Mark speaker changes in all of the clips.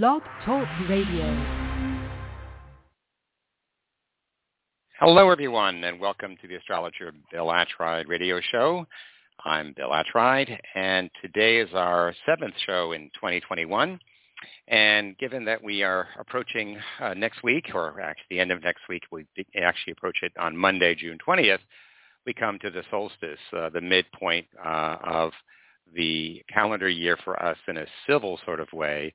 Speaker 1: Blog Talk Radio.
Speaker 2: Hello, everyone, and welcome to the Astrologer Bill Attride radio show. I'm Bill Attride, and today is our seventh show in 2021. And given that we are approaching uh, next week, or actually the end of next week, we actually approach it on Monday, June 20th, we come to the solstice, uh, the midpoint uh, of the calendar year for us in a civil sort of way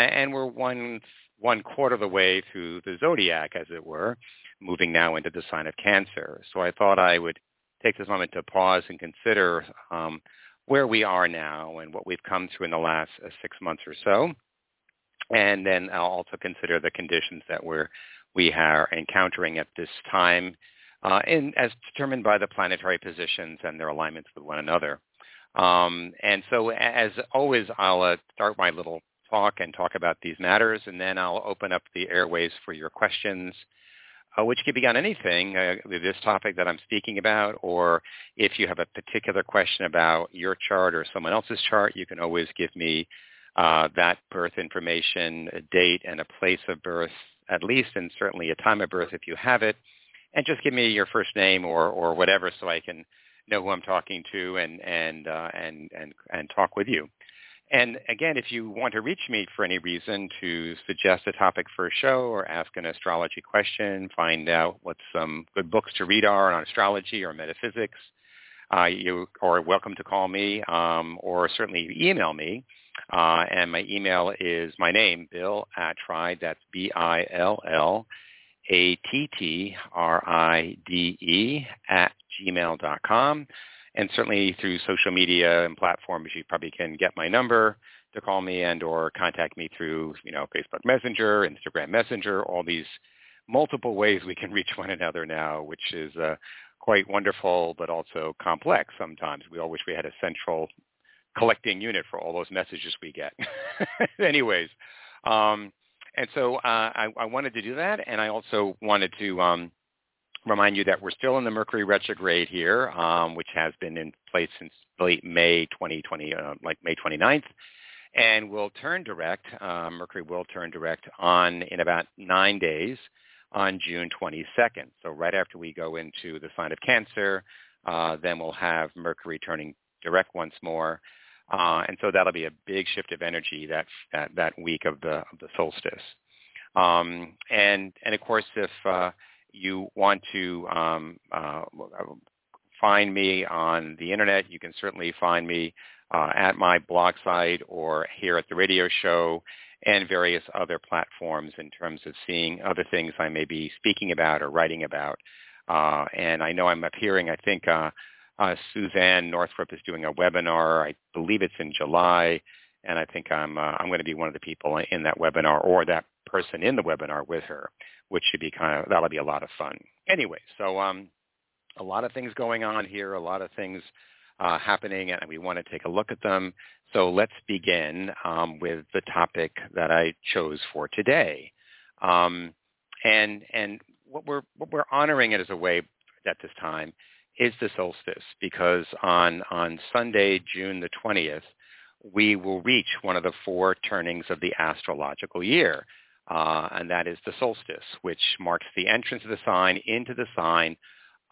Speaker 2: and we're one one quarter of the way through the zodiac, as it were, moving now into the sign of Cancer. So I thought I would take this moment to pause and consider um, where we are now and what we've come through in the last uh, six months or so. And then I'll also consider the conditions that we're, we are encountering at this time uh, in, as determined by the planetary positions and their alignments with one another. Um, and so as always, I'll uh, start my little talk and talk about these matters, and then I'll open up the airways for your questions, uh, which could be on anything, uh, this topic that I'm speaking about, or if you have a particular question about your chart or someone else's chart, you can always give me uh, that birth information, a date and a place of birth, at least, and certainly a time of birth if you have it, and just give me your first name or, or whatever so I can know who I'm talking to and and uh, and and and talk with you. And again, if you want to reach me for any reason to suggest a topic for a show or ask an astrology question, find out what some good books to read are on astrology or metaphysics, uh, you are welcome to call me um, or certainly email me. Uh, and my email is my name, Bill Attride. That's B-I-L-L-A-T-T-R-I-D-E at gmail dot com and certainly through social media and platforms, you probably can get my number to call me and or contact me through, you know, Facebook Messenger, Instagram Messenger, all these multiple ways we can reach one another now, which is uh, quite wonderful, but also complex sometimes. We all wish we had a central collecting unit for all those messages we get. Anyways, um, and so uh, I, I, wanted to do that, and I also wanted to um, remind you that we're still in the Mercury retrograde here, um, which has been in place since late May 2020, uh, like May 29th, and will turn direct. Uh, Mercury will turn direct on in about nine days on June 22nd. So right after we go into the sign of Cancer, uh, then we'll have Mercury turning direct once more. Uh, and so that'll be a big shift of energy that that, that week of the of the solstice. Um, and and of course, if uh, you want to um, uh, find me on the internet, you can certainly find me uh, at my blog site or here at the radio show and various other platforms in terms of seeing other things I may be speaking about or writing about. Uh, and I know I'm appearing, I think uh, uh, Suzane Northrop is doing a webinar. I believe it's in July. And I think I'm, uh, I'm going to be one of the people in that webinar or that person in the webinar with her which should be kind of that'll be a lot of fun. Anyway, so um, a lot of things going on here, a lot of things uh, happening, and we want to take a look at them. So let's begin um, with the topic that I chose for today, um, and and what we're what we're honoring it as a way at this time is the solstice because on on Sunday, June the twentieth, we will reach one of the four turnings of the astrological year uh, and that is the solstice, which marks the entrance of the sign into the sign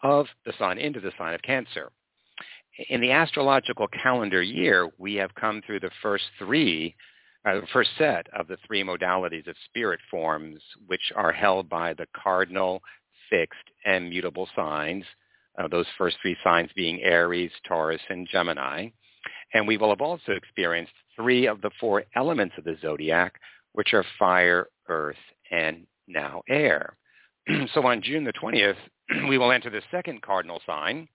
Speaker 2: of the sun into the sign of Cancer. In the astrological calendar year, we have come through the first three, uh, first set of the three modalities of spirit forms, which are held by the cardinal, fixed, and mutable signs, uh, those first three signs being Aries, Taurus, and Gemini. And we will have also experienced three of the four elements of the zodiac, which are fire, earth, and now air. so on June the 20th, we will enter the second cardinal sign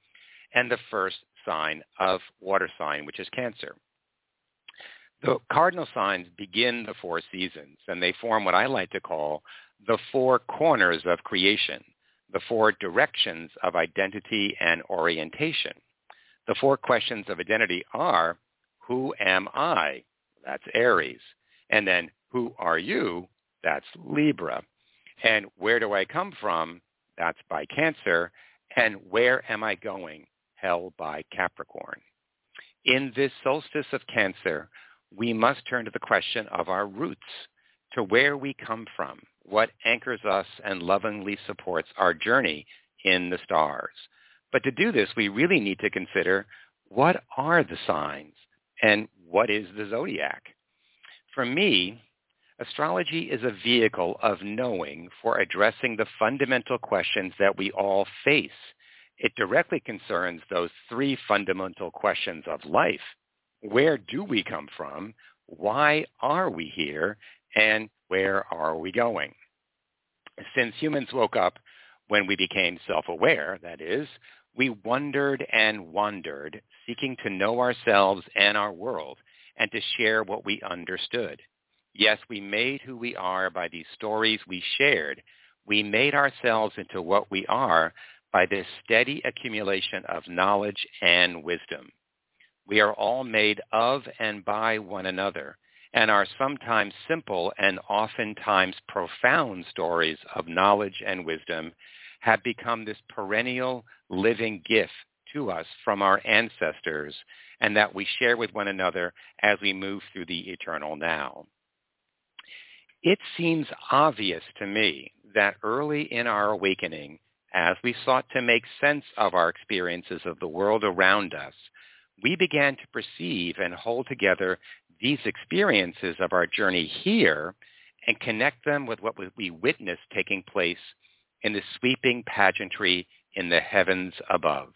Speaker 2: and the first sign of water sign, which is Cancer. The cardinal signs begin the four seasons, and they form what I like to call the four corners of creation, the four directions of identity and orientation. The four questions of identity are, who am I? That's Aries. And then, who are you? That's Libra. And where do I come from? That's by Cancer. And where am I going? Hell by Capricorn. In this solstice of Cancer, we must turn to the question of our roots to where we come from, what anchors us and lovingly supports our journey in the stars. But to do this, we really need to consider what are the signs and what is the zodiac? For me, astrology is a vehicle of knowing for addressing the fundamental questions that we all face. It directly concerns those three fundamental questions of life. Where do we come from? Why are we here? And where are we going? Since humans woke up when we became self-aware, that is, we wondered and wandered, seeking to know ourselves and our world and to share what we understood. Yes, we made who we are by these stories we shared. We made ourselves into what we are by this steady accumulation of knowledge and wisdom. We are all made of and by one another, and our sometimes simple and oftentimes profound stories of knowledge and wisdom have become this perennial living gift to us from our ancestors and that we share with one another as we move through the eternal now. It seems obvious to me that early in our awakening, as we sought to make sense of our experiences of the world around us, we began to perceive and hold together these experiences of our journey here and connect them with what we witnessed taking place in the sweeping pageantry in the heavens above.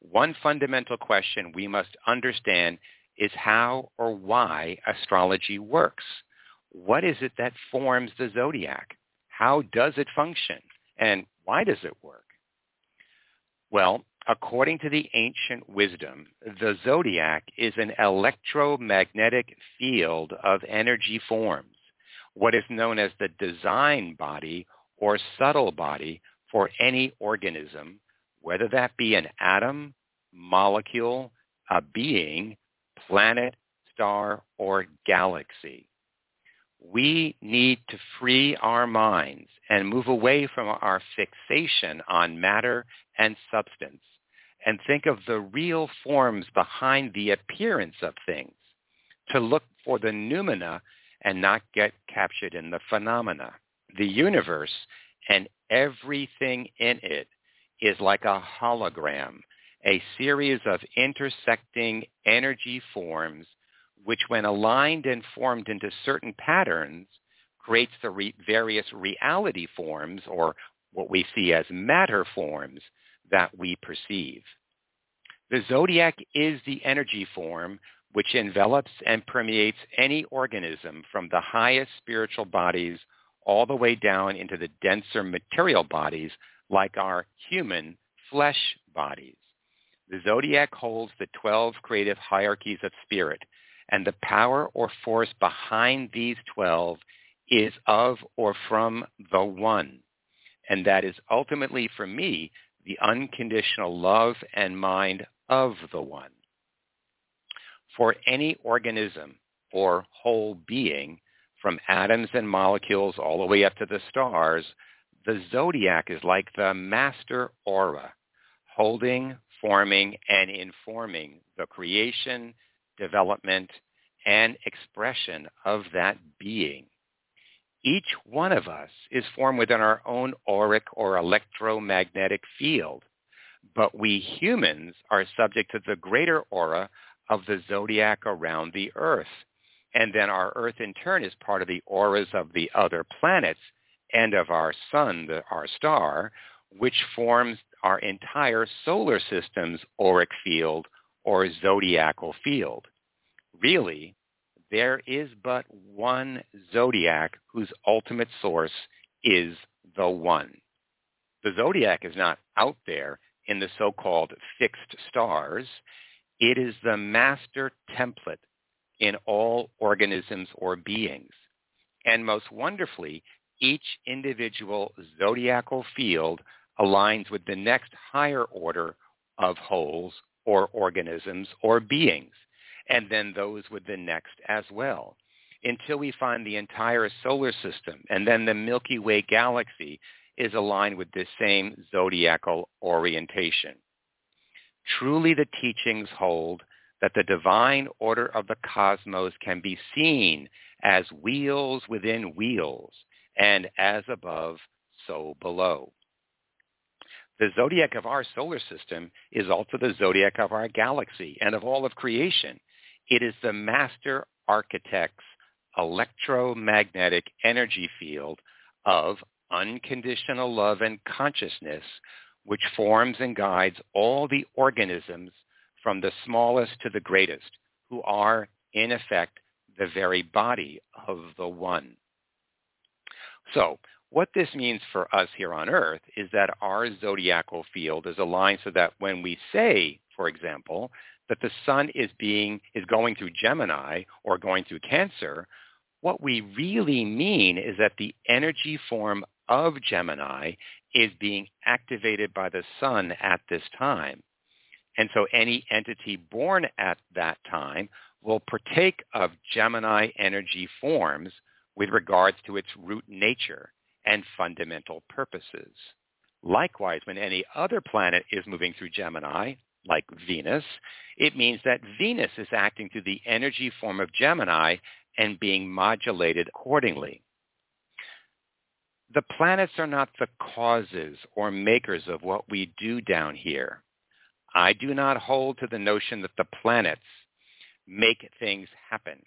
Speaker 2: One fundamental question we must understand is how or why astrology works. What is it that forms the zodiac? How does it function? And why does it work? Well, according to the ancient wisdom, the zodiac is an electromagnetic field of energy forms, what is known as the design body or subtle body for any organism, whether that be an atom, molecule, a being, planet, star, or galaxy. We need to free our minds and move away from our fixation on matter and substance and think of the real forms behind the appearance of things, to look for the noumena and not get captured in the phenomena. The universe and everything in it is like a hologram, a series of intersecting energy forms which when aligned and formed into certain patterns creates the re- various reality forms or what we see as matter forms that we perceive. The zodiac is the energy form which envelops and permeates any organism from the highest spiritual bodies all the way down into the denser material bodies like our human flesh bodies. The zodiac holds the 12 creative hierarchies of spirit, and the power or force behind these 12 is of or from the one. And that is ultimately, for me, the unconditional love and mind of the one. For any organism or whole being, from atoms and molecules all the way up to the stars, the zodiac is like the master aura, holding, forming, and informing the creation, development, and expression of that being. Each one of us is formed within our own auric or electromagnetic field, but we humans are subject to the greater aura of the zodiac around the earth and then our Earth in turn is part of the auras of the other planets and of our sun, the, our star, which forms our entire solar system's auric field or zodiacal field. Really, there is but one zodiac whose ultimate source is the one. The zodiac is not out there in the so-called fixed stars. It is the master template in all organisms or beings. And most wonderfully, each individual zodiacal field aligns with the next higher order of wholes or organisms or beings, and then those with the next as well, until we find the entire solar system, and then the Milky Way galaxy is aligned with this same zodiacal orientation. Truly the teachings hold that the divine order of the cosmos can be seen as wheels within wheels, and as above, so below. The zodiac of our solar system is also the zodiac of our galaxy and of all of creation. It is the master architect's electromagnetic energy field of unconditional love and consciousness, which forms and guides all the organisms from the smallest to the greatest, who are, in effect, the very body of the one. So what this means for us here on Earth is that our zodiacal field is aligned so that when we say, for example, that the sun is being is going through Gemini or going through Cancer, what we really mean is that the energy form of Gemini is being activated by the sun at this time. And so any entity born at that time will partake of Gemini energy forms with regards to its root nature and fundamental purposes. Likewise, when any other planet is moving through Gemini, like Venus, it means that Venus is acting through the energy form of Gemini and being modulated accordingly. The planets are not the causes or makers of what we do down here. I do not hold to the notion that the planets make things happen.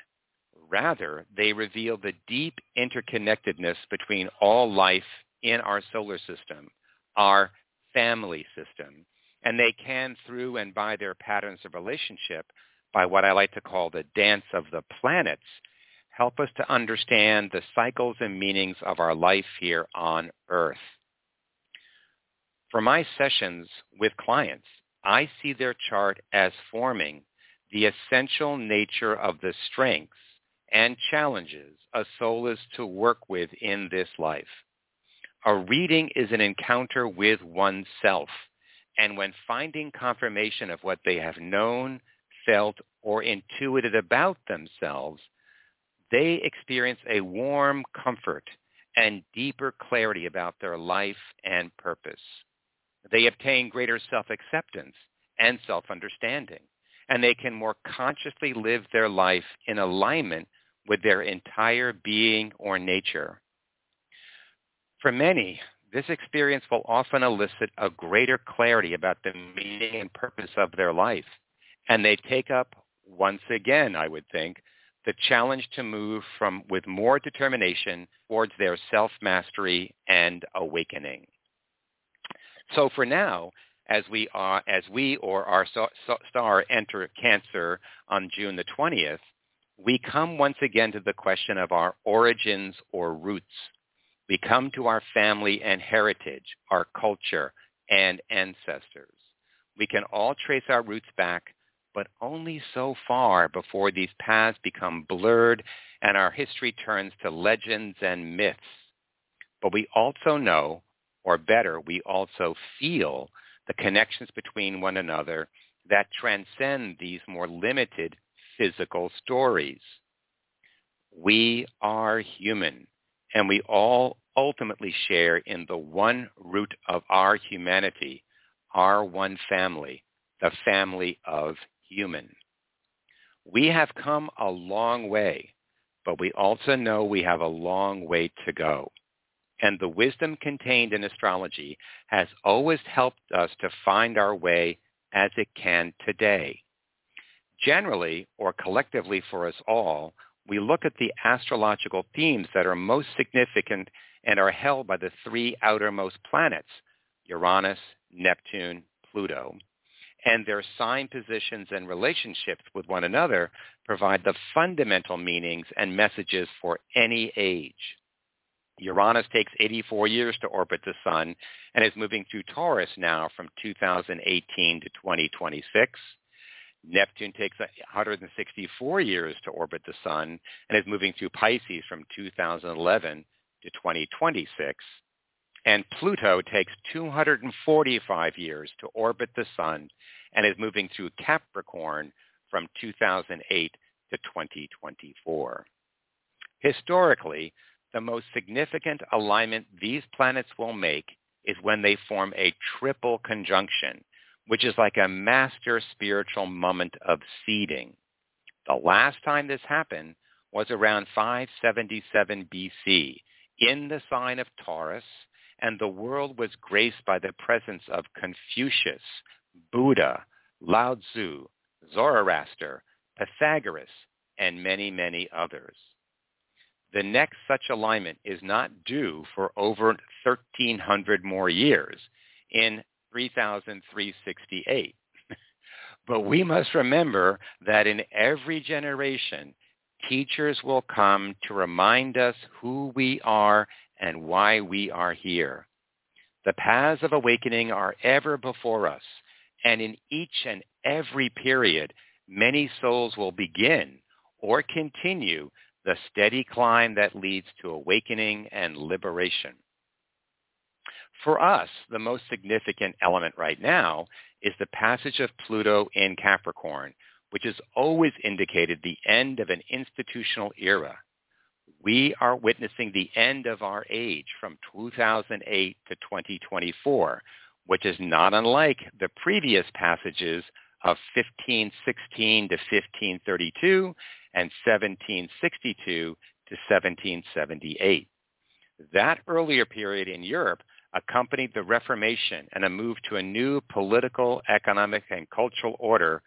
Speaker 2: Rather, they reveal the deep interconnectedness between all life in our solar system, our family system, and they can, through and by their patterns of relationship, by what I like to call the dance of the planets, help us to understand the cycles and meanings of our life here on Earth. For my sessions with clients, I see their chart as forming the essential nature of the strengths and challenges a soul is to work with in this life. A reading is an encounter with oneself, and when finding confirmation of what they have known, felt, or intuited about themselves, they experience a warm comfort and deeper clarity about their life and purpose. They obtain greater self-acceptance and self-understanding, and they can more consciously live their life in alignment with their entire being or nature. For many, this experience will often elicit a greater clarity about the meaning and purpose of their life, and they take up, once again, I would think, the challenge to move from with more determination towards their self-mastery and awakening. So for now, as we are, as we or our star enter Cancer on June the 20th, we come once again to the question of our origins or roots. We come to our family and heritage, our culture and ancestors. We can all trace our roots back, but only so far before these paths become blurred and our history turns to legends and myths. But we also know, or better, we also feel the connections between one another that transcend these more limited physical stories. We are human, and we all ultimately share in the one root of our humanity, our one family, the family of human. We have come a long way, but we also know we have a long way to go. And the wisdom contained in astrology has always helped us to find our way as it can today. Generally, or collectively for us all, we look at the astrological themes that are most significant and are held by the three outermost planets, Uranus, Neptune, Pluto, and their sign positions and relationships with one another provide the fundamental meanings and messages for any age. Uranus takes 84 years to orbit the sun and is moving through Taurus now from 2018 to 2026. Neptune takes 164 years to orbit the sun and is moving through Pisces from 2011 to 2026. And Pluto takes 245 years to orbit the sun and is moving through Capricorn from 2008 to 2024. Historically, the most significant alignment these planets will make is when they form a triple conjunction, which is like a master spiritual moment of seeding. The last time this happened was around 577 BC in the sign of Taurus, and the world was graced by the presence of Confucius, Buddha, Lao Tzu, Zoroaster, Pythagoras, and many, many others. The next such alignment is not due for over 1,300 more years in 3368. but we must remember that in every generation, teachers will come to remind us who we are and why we are here. The paths of awakening are ever before us, and in each and every period, many souls will begin or continue the steady climb that leads to awakening and liberation. For us, the most significant element right now is the passage of Pluto in Capricorn, which has always indicated the end of an institutional era. We are witnessing the end of our age from 2008 to 2024, which is not unlike the previous passages of 1516 to 1532 and 1762 to 1778. That earlier period in Europe accompanied the Reformation and a move to a new political, economic, and cultural order,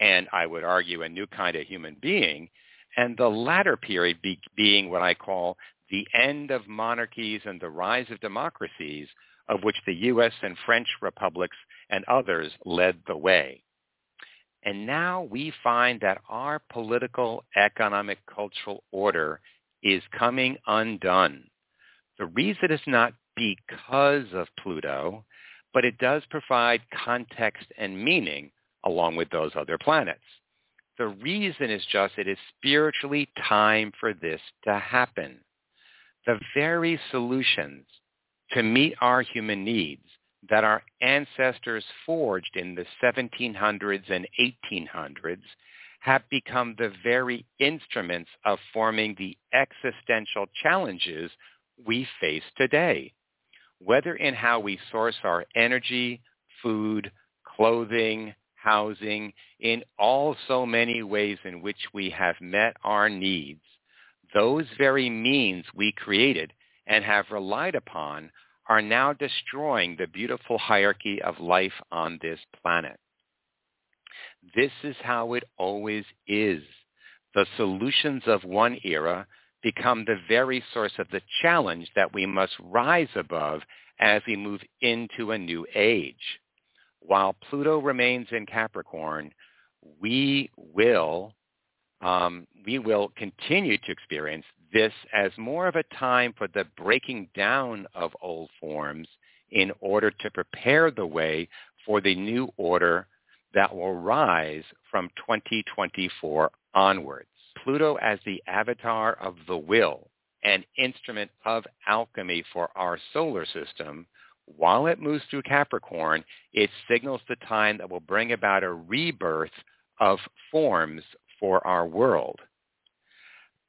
Speaker 2: and I would argue a new kind of human being, and the latter period be, being what I call the end of monarchies and the rise of democracies, of which the U.S. and French republics and others led the way. And now we find that our political, economic, cultural order is coming undone. The reason is not because of Pluto, but it does provide context and meaning along with those other planets. The reason is just it is spiritually time for this to happen. The very solutions to meet our human needs that our ancestors forged in the 1700s and 1800s have become the very instruments of forming the existential challenges we face today, whether in how we source our energy, food, clothing, housing, in all so many ways in which we have met our needs. Those very means we created and have relied upon are now destroying the beautiful hierarchy of life on this planet. This is how it always is. The solutions of one era become the very source of the challenge that we must rise above as we move into a new age. While Pluto remains in Capricorn, we will um, we will continue to experience this as more of a time for the breaking down of old forms in order to prepare the way for the new order that will rise from 2024 onwards. Pluto as the avatar of the will, an instrument of alchemy for our solar system, while it moves through Capricorn, it signals the time that will bring about a rebirth of forms for our world.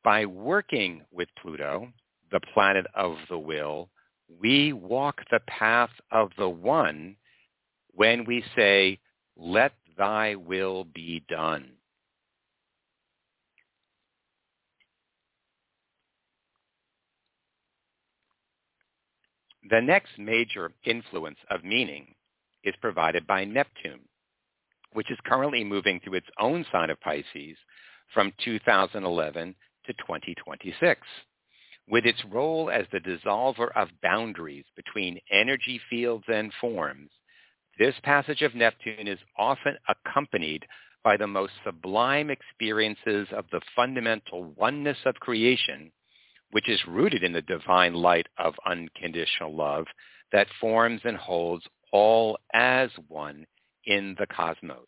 Speaker 2: By working with Pluto, the planet of the will, we walk the path of the one when we say, let thy will be done. The next major influence of meaning is provided by Neptune which is currently moving through its own sign of Pisces from 2011 to 2026. With its role as the dissolver of boundaries between energy fields and forms, this passage of Neptune is often accompanied by the most sublime experiences of the fundamental oneness of creation, which is rooted in the divine light of unconditional love that forms and holds all as one in the cosmos.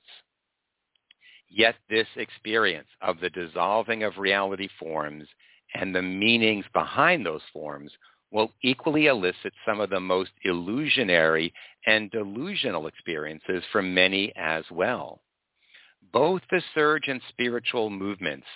Speaker 2: Yet this experience of the dissolving of reality forms and the meanings behind those forms will equally elicit some of the most illusionary and delusional experiences from many as well. Both the surge in spiritual movements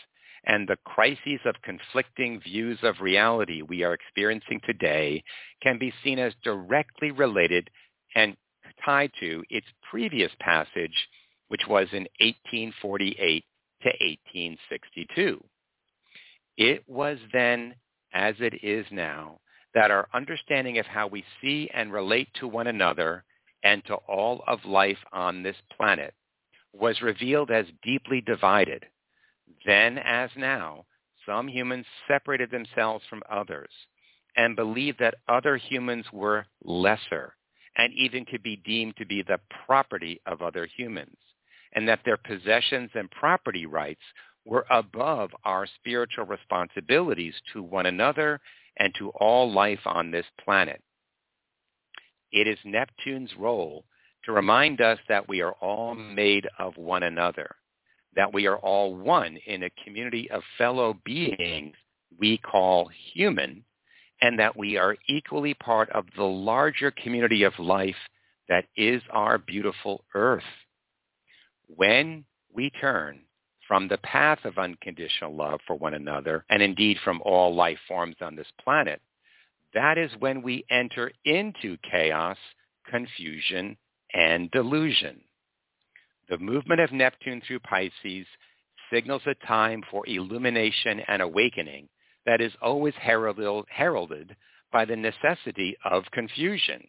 Speaker 2: and the crises of conflicting views of reality we are experiencing today can be seen as directly related and tied to its previous passage, which was in 1848 to 1862. It was then, as it is now, that our understanding of how we see and relate to one another and to all of life on this planet was revealed as deeply divided. Then as now, some humans separated themselves from others and believed that other humans were lesser and even could be deemed to be the property of other humans, and that their possessions and property rights were above our spiritual responsibilities to one another and to all life on this planet. It is Neptune's role to remind us that we are all made of one another, that we are all one in a community of fellow beings we call human, and that we are equally part of the larger community of life that is our beautiful earth. When we turn from the path of unconditional love for one another, and indeed from all life forms on this planet, that is when we enter into chaos, confusion, and delusion. The movement of Neptune through Pisces signals a time for illumination and awakening that is always heralded by the necessity of confusion.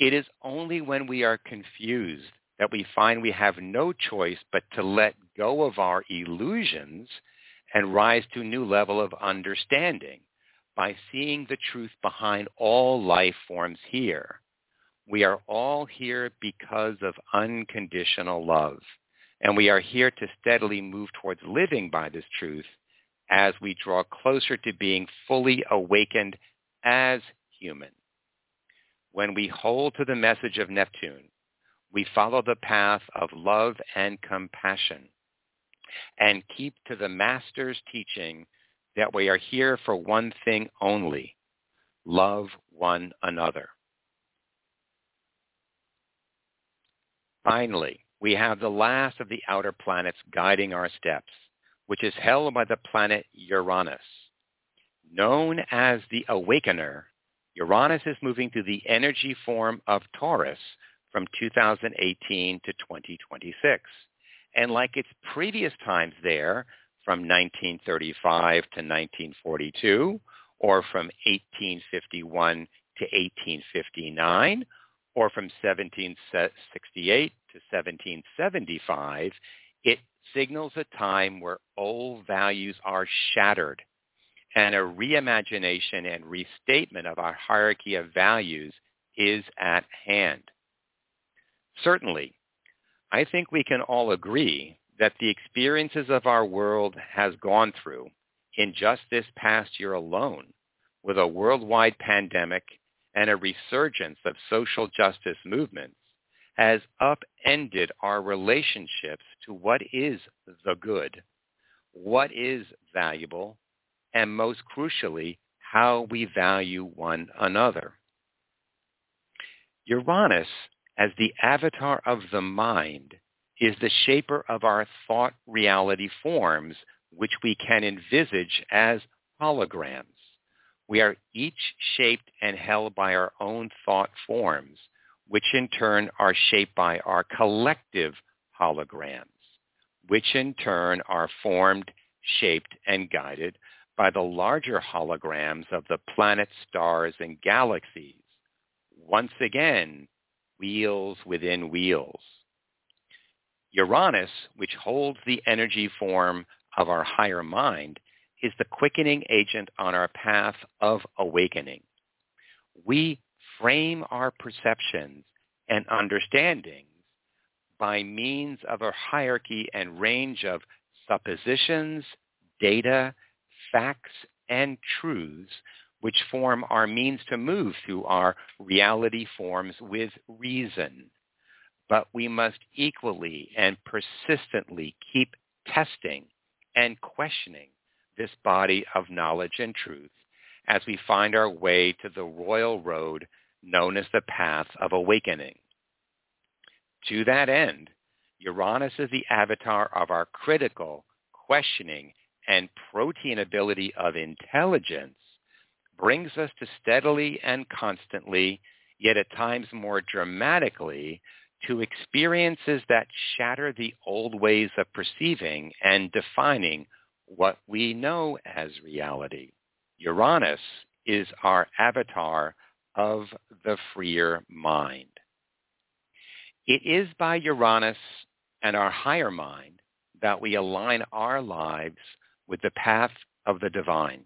Speaker 2: It is only when we are confused that we find we have no choice but to let go of our illusions and rise to a new level of understanding by seeing the truth behind all life forms here. We are all here because of unconditional love, and we are here to steadily move towards living by this truth as we draw closer to being fully awakened as human. When we hold to the message of Neptune, we follow the path of love and compassion and keep to the Master's teaching that we are here for one thing only, love one another. Finally, we have the last of the outer planets guiding our steps, which is held by the planet Uranus. Known as the Awakener, Uranus is moving through the energy form of Taurus from 2018 to 2026. And like its previous times there, from 1935 to 1942, or from 1851 to 1859, or from 1768 to 1775, it signals a time where old values are shattered and a reimagination and restatement of our hierarchy of values is at hand. Certainly, I think we can all agree that the experiences of our world has gone through in just this past year alone with a worldwide pandemic and a resurgence of social justice movements has upended our relationships to what is the good, what is valuable, and most crucially, how we value one another. Uranus, as the avatar of the mind, is the shaper of our thought reality forms, which we can envisage as holograms. We are each shaped and held by our own thought forms, which in turn are shaped by our collective holograms, which in turn are formed, shaped, and guided by the larger holograms of the planets, stars, and galaxies. Once again, wheels within wheels. Uranus, which holds the energy form of our higher mind, is the quickening agent on our path of awakening. We frame our perceptions and understandings by means of a hierarchy and range of suppositions, data, facts, and truths which form our means to move through our reality forms with reason. But we must equally and persistently keep testing and questioning this body of knowledge and truth as we find our way to the royal road known as the path of awakening. To that end, Uranus is the avatar of our critical, questioning, and protean ability of intelligence, brings us to steadily and constantly, yet at times more dramatically, to experiences that shatter the old ways of perceiving and defining what we know as reality. Uranus is our avatar of the freer mind. It is by Uranus and our higher mind that we align our lives with the path of the divine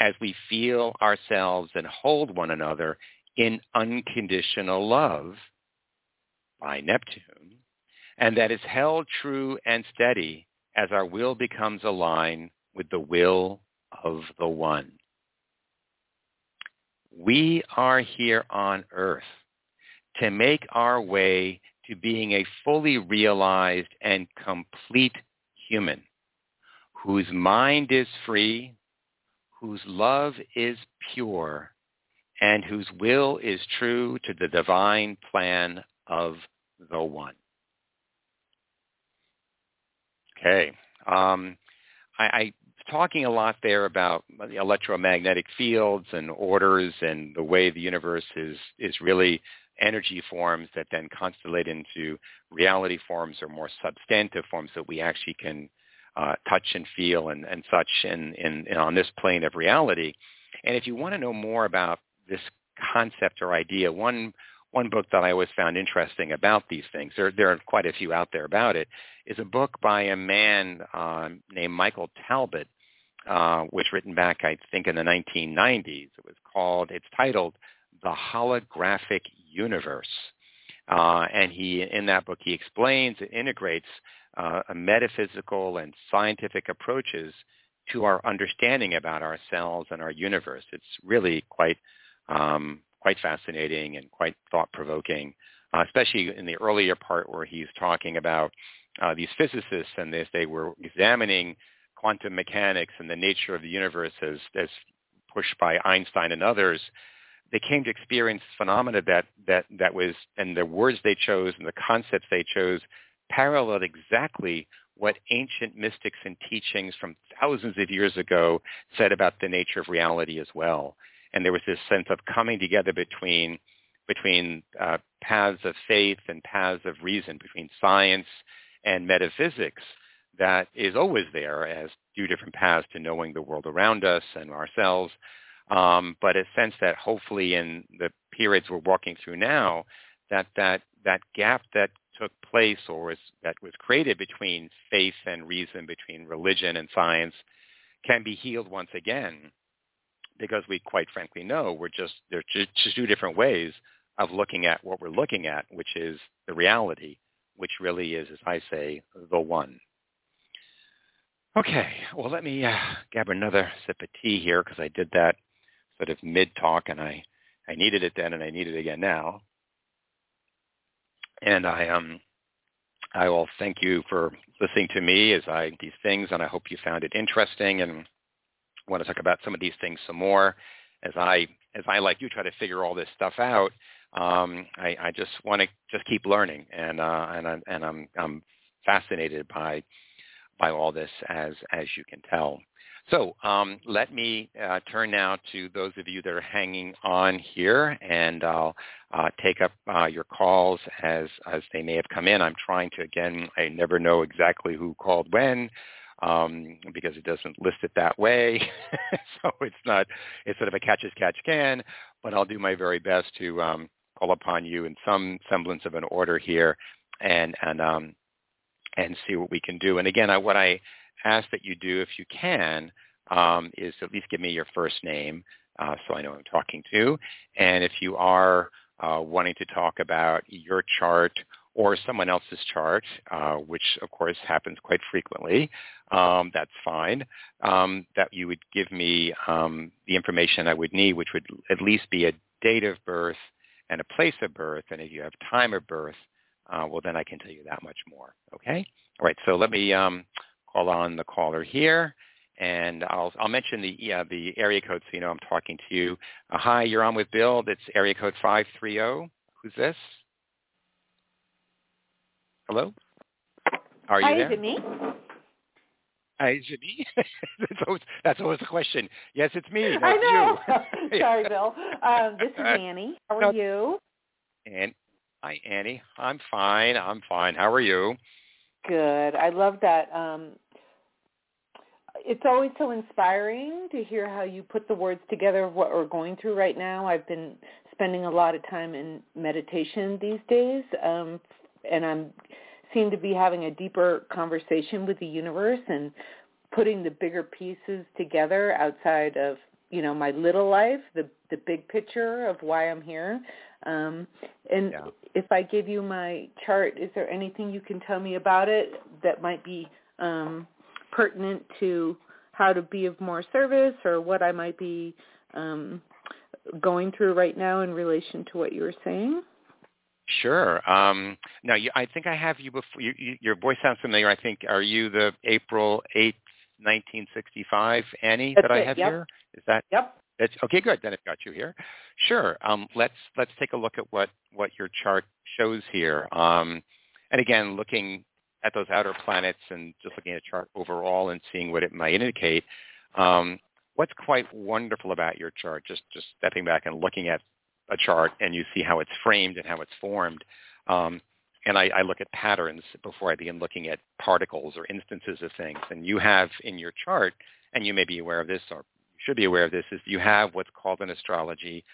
Speaker 2: as we feel ourselves and hold one another in unconditional love by Neptune, and that is held true and steady as our will becomes aligned with the will of the one. We are here on earth to make our way to being a fully realized and complete human whose mind is free, whose love is pure, and whose will is true to the divine plan of the one. Okay. Um, I, I talking a lot there about the electromagnetic fields and orders and the way the universe is is really energy forms that then constellate into reality forms or more substantive forms that we actually can uh, touch and feel and, and such in, in, in on this plane of reality. And if you want to know more about this concept or idea, one one book that I always found interesting about these things, there, there are quite a few out there about it, is a book by a man uh, named Michael Talbot, uh, was written back, I think, in the 1990s. It was called, it's titled The Holographic Universe. Uh, and he, in that book, he explains and integrates uh, metaphysical and scientific approaches to our understanding about ourselves and our universe. It's really quite um, quite fascinating and quite thought-provoking, uh, especially in the earlier part where he's talking about uh, these physicists and they, they were examining quantum mechanics and the nature of the universe as, as pushed by Einstein and others, they came to experience phenomena that, that, that was, and the words they chose and the concepts they chose paralleled exactly what ancient mystics and teachings from thousands of years ago said about the nature of reality as well and there was this sense of coming together between between uh, paths of faith and paths of reason, between science and metaphysics, that is always there as two different paths to knowing the world around us and ourselves. Um, but a sense that hopefully in the periods we're walking through now, that that that gap that took place or was, that was created between faith and reason, between religion and science, can be healed once again because we quite frankly know we're just there's just two different ways of looking at what we're looking at, which is the reality, which really is, as I say, the one. Okay, well, let me uh, grab another sip of tea here because I did that sort of mid-talk and I, I needed it then and I need it again now. And I um I will thank you for listening to me as I these things and I hope you found it interesting and want to talk about some of these things some more as I as I like you try to figure all this stuff out. Um, I, I just want to just keep learning, and uh, and I, and I'm I'm fascinated by by all this as as you can tell. So um, let me uh, turn now to those of you that are hanging on here, and I'll uh, take up uh, your calls as as they may have come in. I'm trying to again. I never know exactly who called when um, because it doesn't list it that way. so it's not, it's sort of a catch as catch can, but I'll do my very best to um, call upon you in some semblance of an order here and, and, um, and see what we can do. And again, I, what I ask that you do, if you can, um, is at least give me your first name uh, so I know I'm talking to. And if you are uh, wanting to talk about your chart or someone else's chart, uh, which of course happens quite frequently, um, that's fine, um, that you would give me um, the information I would need, which would at least be a date of birth and a place of birth. And if you have time of birth, uh, well, then I can tell you that much more. Okay? All right, so let me um, call on the caller here. And I'll, I'll mention the yeah, the area code so you know I'm talking to you. Uh, hi, you're on with Bill. That's area code 530. Who's this? Hello? Are you
Speaker 1: Hi,
Speaker 2: there?
Speaker 1: is it me?
Speaker 2: Hi, is it me? that's, always, that's always the question. Yes, it's me. No,
Speaker 1: I
Speaker 2: know.
Speaker 1: You. Sorry, Bill. Um, this is Annie. How are
Speaker 2: No.
Speaker 1: you?
Speaker 2: And hi, Annie. I'm fine. I'm fine. How are you?
Speaker 1: Good. I love that. Um, it's always so inspiring to hear how you put the words together of what we're going through right now. I've been spending a lot of time in meditation these days, um, and I'm seem to be having a deeper conversation with the universe and putting the bigger pieces together outside of you know my little life, the the big picture of why I'm here. Um, and yeah. if I give you my chart, is there anything you can tell me about it that might be um, pertinent to how to be of more service or what I might be um, going through right now in relation to what you were saying?
Speaker 2: Sure. Um, now, you, I think I have you before. You, you, your voice sounds familiar. I think are you the April eighth, nineteen sixty-five Annie
Speaker 1: That's
Speaker 2: that I
Speaker 1: it.
Speaker 2: have
Speaker 1: yep.
Speaker 2: here? Is that?
Speaker 1: Yep.
Speaker 2: It's, okay, good. Then I've got you here. Sure. Um, let's let's take a look at what what your chart shows here. Um, and again, looking at those outer planets and just looking at a chart overall and seeing what it might indicate. Um, what's quite wonderful about your chart, just just stepping back and looking at a chart and you see how it's framed and how it's formed. Um, and I, I, look at patterns before I begin looking at particles or instances of things. And you have in your chart, and you may be aware of this or should be aware of this, is you have what's called in astrology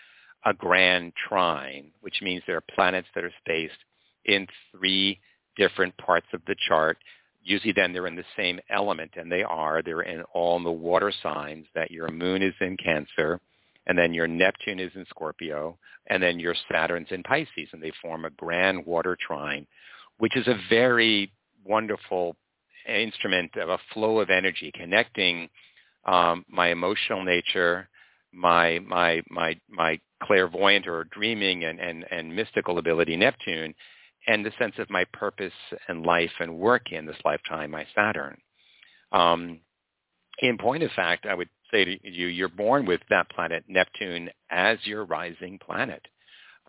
Speaker 2: a grand trine, which means there are planets that are spaced in three different parts of the chart. Usually then they're in the same element, and they are. They're in all the water signs that your moon is in Cancer, and then your Neptune is in Scorpio, and then your Saturn's in Pisces, and they form a grand water trine, which is a very wonderful instrument of a flow of energy connecting um, my emotional nature, my my my my clairvoyant or dreaming and, and, and mystical ability, Neptune, and the sense of my purpose and life and work in this lifetime, my Saturn. Um, in point of fact, I would say to you, you're born with that planet Neptune as your rising planet.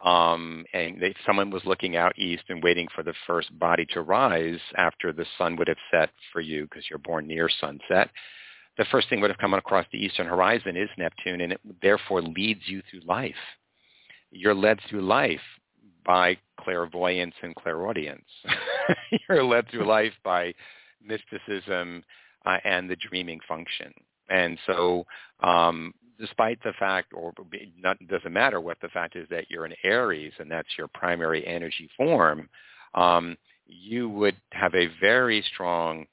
Speaker 2: Um, and if someone was looking out east and waiting for the first body to rise after the sun would have set for you because you're born near sunset, the first thing would have come across the eastern horizon is Neptune, and it therefore leads you through life. You're led through life by clairvoyance and clairaudience. You're led through life by mysticism uh, and the dreaming function. And so um, despite the fact, or not, doesn't matter what the fact is that you're an Aries and that's your primary energy form, um, you would have a very strong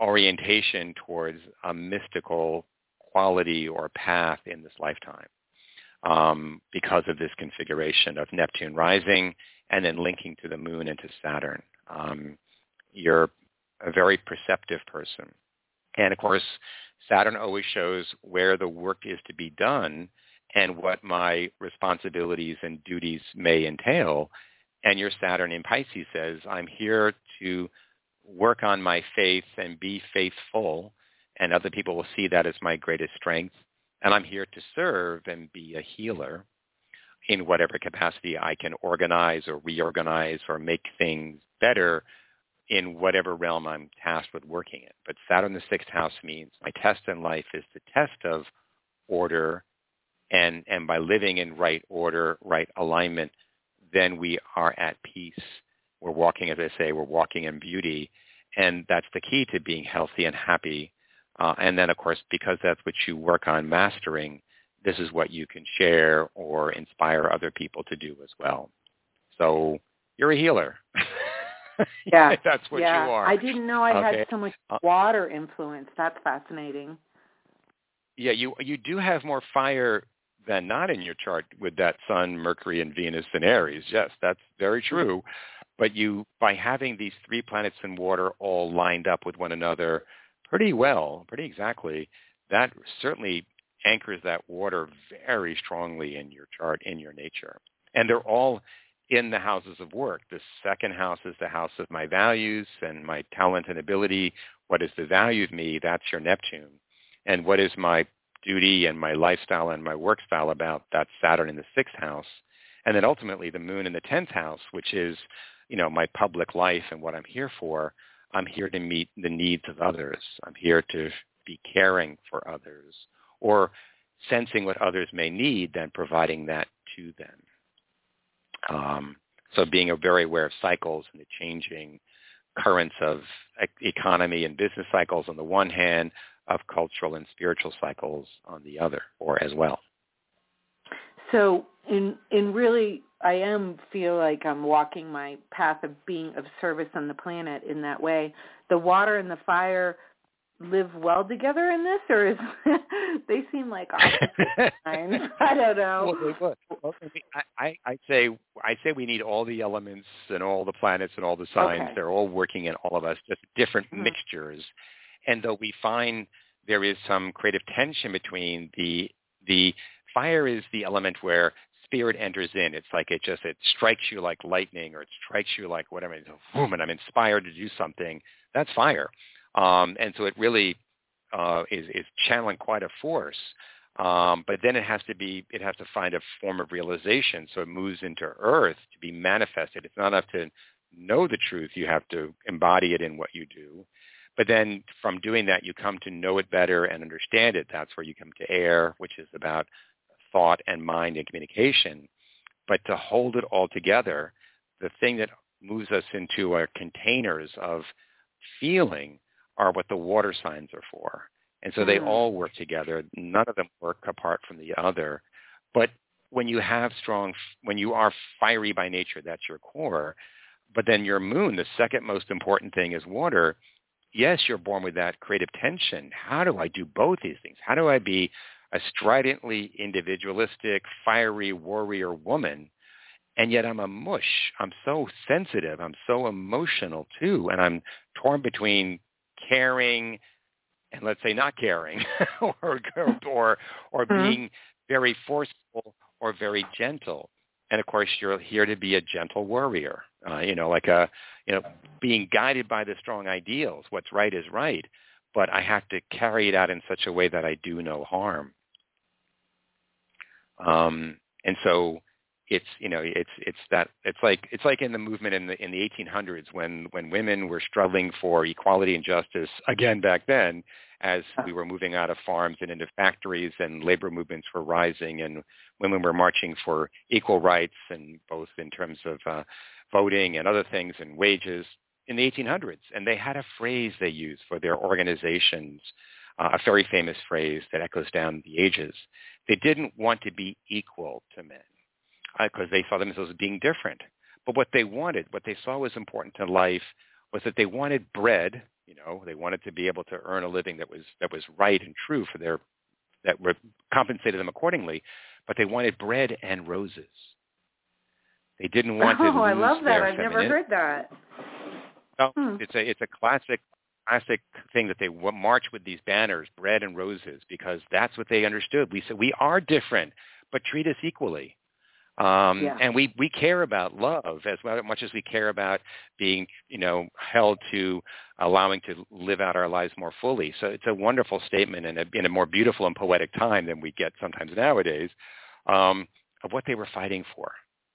Speaker 2: orientation towards a mystical quality or path in this lifetime um, because of this configuration of Neptune rising and then linking to the moon and to Saturn. Um, you're a very perceptive person. And of course, Saturn always shows where the work is to be done and what my responsibilities and duties may entail. And your Saturn in Pisces says, I'm here to work on my faith and be faithful, and other people will see that as my greatest strength. And I'm here to serve and be a healer in whatever capacity I can organize or reorganize or make things better in whatever realm I'm tasked with working in. But Saturn the sixth house means my test in life is the test of order and, and by living in right order, right alignment, then we are at peace. We're walking, as I say, we're walking in beauty. And that's the key to being healthy and happy uh, and then, of course, because that's what you work on mastering, this is what you can share or inspire other people to do as well. So you're a healer.
Speaker 1: Yeah,
Speaker 2: that's what
Speaker 1: yeah.
Speaker 2: you are.
Speaker 1: I didn't know I
Speaker 2: okay.
Speaker 1: had so much uh, water influence. That's fascinating.
Speaker 2: Yeah, you you do have more fire than not in your chart with that Sun, Mercury, and Venus in Aries. Yes, that's very true. But you, by having these three planets in water all lined up with one another, pretty well, pretty exactly, that certainly anchors that water very strongly in your chart, in your nature. And they're all in the houses of work. The second house is the house of my values and my talent and ability. What is the value of me? That's your Neptune. And what is my duty and my lifestyle and my work style about? That's Saturn in the sixth house. And then ultimately the moon in the tenth house, which is, you know, my public life and what I'm here for. I'm here to meet the needs of others. I'm here to be caring for others or sensing what others may need, then providing that to them. Um, so being very aware of cycles and the changing currents of economy and business cycles on the one hand, of cultural and spiritual cycles on the other or as well.
Speaker 1: So in in really I am feel like I'm walking my path of being of service on the planet in that way. The water and the fire live well together in this, or is they seem like opposite signs? I don't know.
Speaker 2: Well, well, I, I say I say we need all the elements and all the planets and all the signs.
Speaker 1: Okay.
Speaker 2: They're all working in all of us, just different
Speaker 1: hmm
Speaker 2: mixtures. And though we find there is some creative tension between the the fire is the element where spirit enters in. It's like it just it strikes you like lightning, or it strikes you like whatever. It's a boom, and I'm inspired to do something. That's fire. Um, and so it really uh, is, is channeling quite a force. Um, but then it has to be, it has to find a form of realization. So it moves into earth to be manifested. It's not enough to know the truth. You have to embody it in what you do. But then from doing that, you come to know it better and understand it. That's where you come to air, which is about thought and mind and communication. But to hold it all together, the thing that moves us into our containers of feeling are what the water signs are for. And so they
Speaker 1: Mm.
Speaker 2: all work together. None of them work apart from the other. But when you have strong, when you are fiery by nature, that's your core. But then your moon, the second most important thing is water. Yes, you're born with that creative tension. How do I do both these things? How do I be a stridently individualistic, fiery warrior woman and yet I'm a mush. I'm so sensitive. I'm so emotional too, and I'm torn between caring and let's say not caring, or or or
Speaker 1: Mhm.
Speaker 2: being very forceful or very gentle. And of course, you're here to be a gentle warrior. Uh, you know, like a you know, being guided by the strong ideals. What's right is right, but I have to carry it out in such a way that I do no harm. Um, and so it's you know it's it's that it's like it's like in the movement in the in the 1800s when when women were struggling for equality and justice again back then as we were moving out of farms and into factories and labor movements were rising and women were marching for equal rights and both in terms of uh, voting and other things and wages in the 1800s and they had a phrase they used for their organizations uh, a very famous phrase that echoes down the ages. They didn't want to be equal to men because uh, they saw themselves as being different. But what they wanted, what they saw was important to life, was that they wanted bread. You know, they wanted to be able to earn a living that was that was right and true for their that re- compensated them accordingly. But they wanted bread and roses. They didn't want
Speaker 1: oh,
Speaker 2: to lose
Speaker 1: I love that. I've never heard that.
Speaker 2: No,
Speaker 1: Hmm.
Speaker 2: it's a it's a classic classic thing that they w- march with these banners, bread and roses, because that's what they understood. We said we are different, but treat us equally. Um,
Speaker 1: Yeah.
Speaker 2: And we we care about love as well, much as we care about being you know held to allowing to live out our lives more fully. So it's a wonderful statement and a, in a more beautiful and poetic time than we get sometimes nowadays um, of what they were fighting for.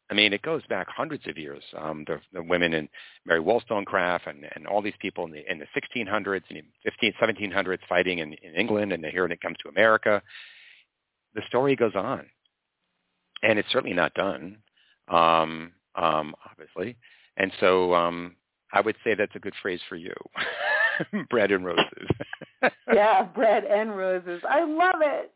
Speaker 2: I mean, it goes back hundreds of years. Um, the, the women in Mary Wollstonecraft and, and all these people in the, in the 1600s and 15, 1700s fighting in, in England, and here when it comes to America, the story goes on, and it's certainly not done, um, um, obviously. And so um, I would say that's a good phrase for you, bread and roses.
Speaker 1: yeah, bread and roses. I love it.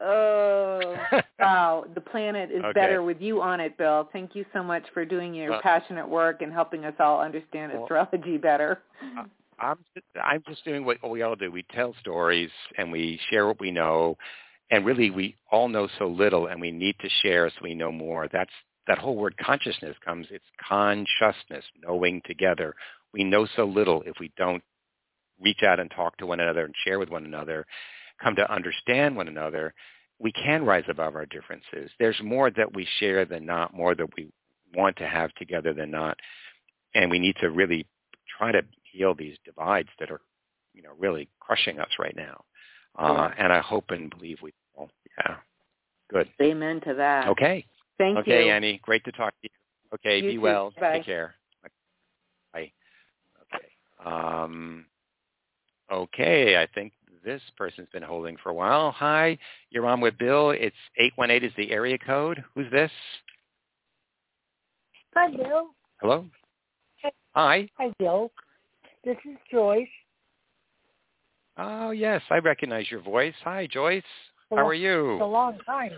Speaker 1: Oh, wow. The planet is
Speaker 2: Okay.
Speaker 1: better with you on it, Bill. Thank you so much for doing your
Speaker 2: Well-
Speaker 1: passionate work and helping us all understand
Speaker 2: Well-
Speaker 1: astrology better.
Speaker 2: I'm just, I'm just doing what we all do. We tell stories and we share what we know, and really we all know so little, and we need to share so we know more. That's that whole word consciousness comes. It's consciousness, knowing together. We know so little if we don't reach out and talk to one another and share with one another, come to understand one another. We can rise above our differences. There's more that we share than not, more that we want to have together than not, and we need to really try to heal these divides that are, you know, really crushing us right now. Uh, and I hope and believe we will. Yeah. Good.
Speaker 1: Amen to that.
Speaker 2: Okay.
Speaker 1: Thank
Speaker 2: okay,
Speaker 1: you.
Speaker 2: Okay, Annie. Great to talk to you. Okay.
Speaker 1: You
Speaker 2: be
Speaker 1: too.
Speaker 2: well.
Speaker 1: Bye.
Speaker 2: Take care. Bye. Okay. Um, okay. I think this person's been holding for a while. Hi. You're on with Bill. It's 818 is the area code. Who's this?
Speaker 3: Hi, Bill.
Speaker 2: Oh yes, I recognize your voice. Hi, Joyce. How are you?
Speaker 3: It's a long time.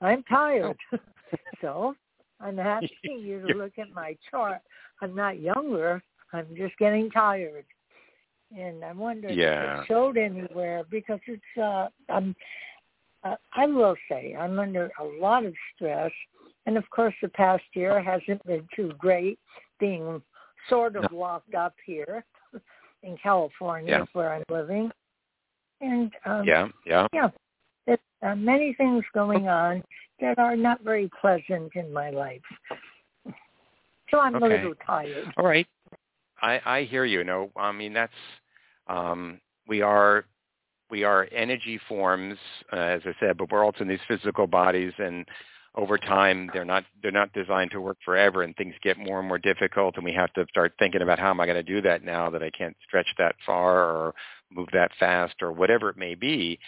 Speaker 3: I'm tired. Oh. so I'm asking you to look at my chart. I'm not younger. I'm just getting tired. And I wonder
Speaker 2: yeah.
Speaker 3: if it showed anywhere because it's uh I'm uh, I will say I'm under a lot of stress and of course the past year hasn't been too great being sort of no. locked up here in California
Speaker 2: yeah.
Speaker 3: where I'm living. And um
Speaker 2: yeah, yeah.
Speaker 3: Yeah. There's uh, many things going on that are not very pleasant in my life. So I'm
Speaker 2: okay.
Speaker 3: a little tired.
Speaker 2: All right. I, I hear you. No, I mean that's um, we are we are energy forms, uh, as I said, but we're also in these physical bodies, and over time they're not they're not designed to work forever, and things get more and more difficult, and we have to start thinking about how am I going to do that now that I can't stretch that far or move that fast or whatever it may be,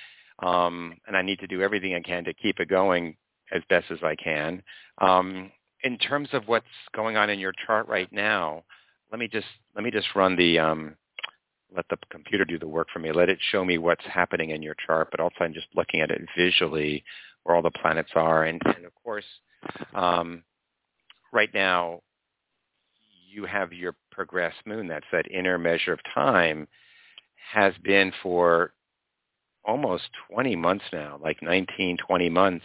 Speaker 2: um, and I need to do everything I can to keep it going as best as I can. Um, in terms of what's going on in your chart right now, let me just let me just run the um, let the computer do the work for me. Let it show me what's happening in your chart, but also I'm just looking at it visually where all the planets are. And, and of course, um, right now you have your progressed moon. That's that inner measure of time has been for almost 20 months now, like 19, 20 months,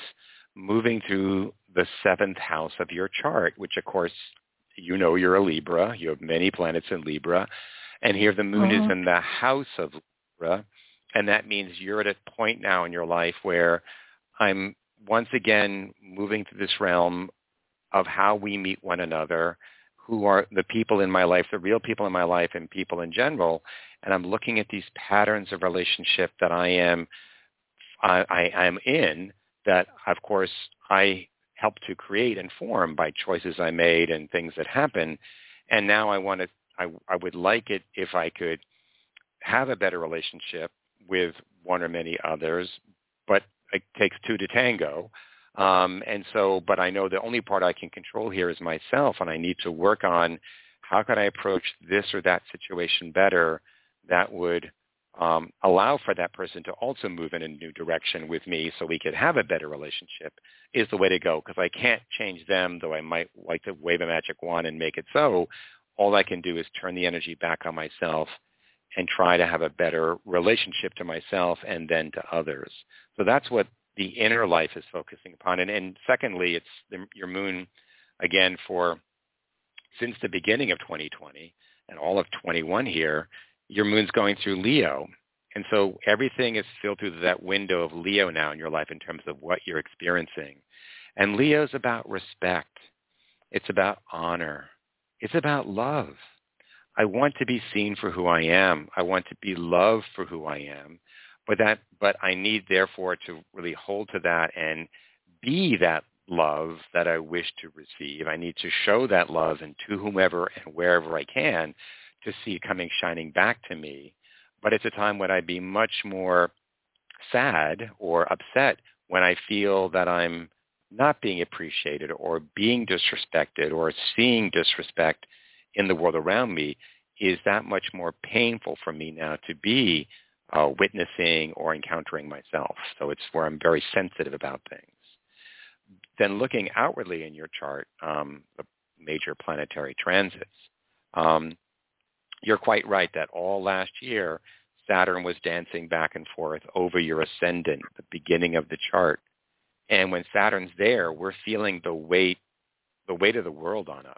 Speaker 2: moving through the seventh house of your chart, which of course you know you're a Libra. You have many planets in Libra. And here the moon mm-hmm. is in the house of Libra. And that means you're at a point now in your life where I'm once again moving to this realm of how we meet one another, who are the people in my life, the real people in my life and people in general. And I'm looking at these patterns of relationship that I am I, I am in that of course I helped to create and form by choices I made and things that happen. And now I want to, I, I would like it if I could have a better relationship with one or many others, but it takes two to tango. Um, and so, but I know the only part I can control here is myself, and I need to work on how can I approach this or that situation better that would um, allow for that person to also move in a new direction with me so we could have a better relationship is the way to go because I can't change them, though I might like to wave a magic wand and make it so. All I can do is turn the energy back on myself and try to have a better relationship to myself and then to others. So that's what the inner life is focusing upon. And, and secondly, it's the, your moon, again, for since the beginning of 2020 and all of 21 here, your moon's going through Leo. And so everything is filled through that window of Leo now in your life in terms of what you're experiencing. And Leo's about respect. It's about honor. It's about love. I want to be seen for who I am. I want to be loved for who I am. But that but I need therefore to really hold to that and be that love that I wish to receive. I need to show that love and to whomever and wherever I can to see it coming shining back to me. But it's a time when I'd be much more sad or upset when I feel that I'm not being appreciated or being disrespected or seeing disrespect in the world around me is that much more painful for me now to be uh, witnessing or encountering myself. So it's where I'm very sensitive about things. Then looking outwardly in your chart, um, the major planetary transits, um, you're quite right that all last year Saturn was dancing back and forth over your ascendant, the beginning of the chart. And when Saturn's there, we're feeling the weight, the weight of the world on us.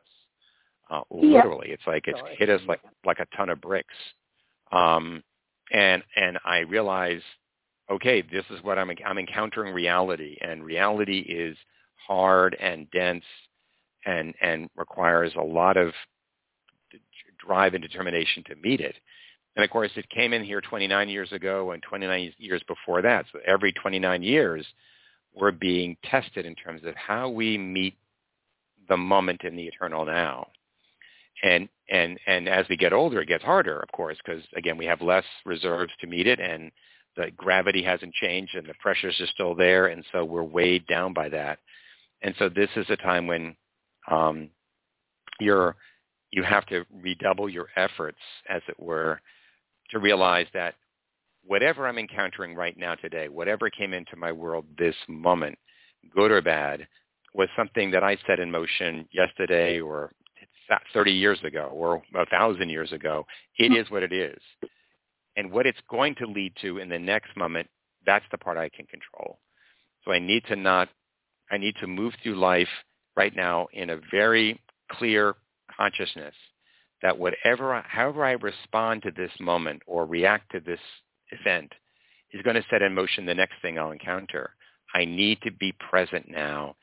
Speaker 2: Uh, literally, it's like it's hit us like like a ton of bricks. Um, and and I realize, okay, this is what I'm I'm encountering reality, and reality is hard and dense, and and requires a lot of drive and determination to meet it. And of course, it came in here 29 years ago and 29 years before that. So every 29 years, we're being tested in terms of how we meet the moment in the eternal now. And and and as we get older, it gets harder, of course, because again, we have less reserves to meet it, and the gravity hasn't changed, and the pressures are still there, and so we're weighed down by that. And so this is a time when um, you're you have to redouble your efforts, as it were, to realize that whatever I'm encountering right now today, whatever came into my world this moment, good or bad, was something that I set in motion yesterday or 30 years ago or a thousand years ago. It hmm. is what it is. And what it's going to lead to in the next moment, that's the part I can control. So I need to not, I need to move through life right now in a very clear consciousness that whatever, however I respond to this moment or react to this event is going to set in motion the next thing I'll encounter. I need to be present now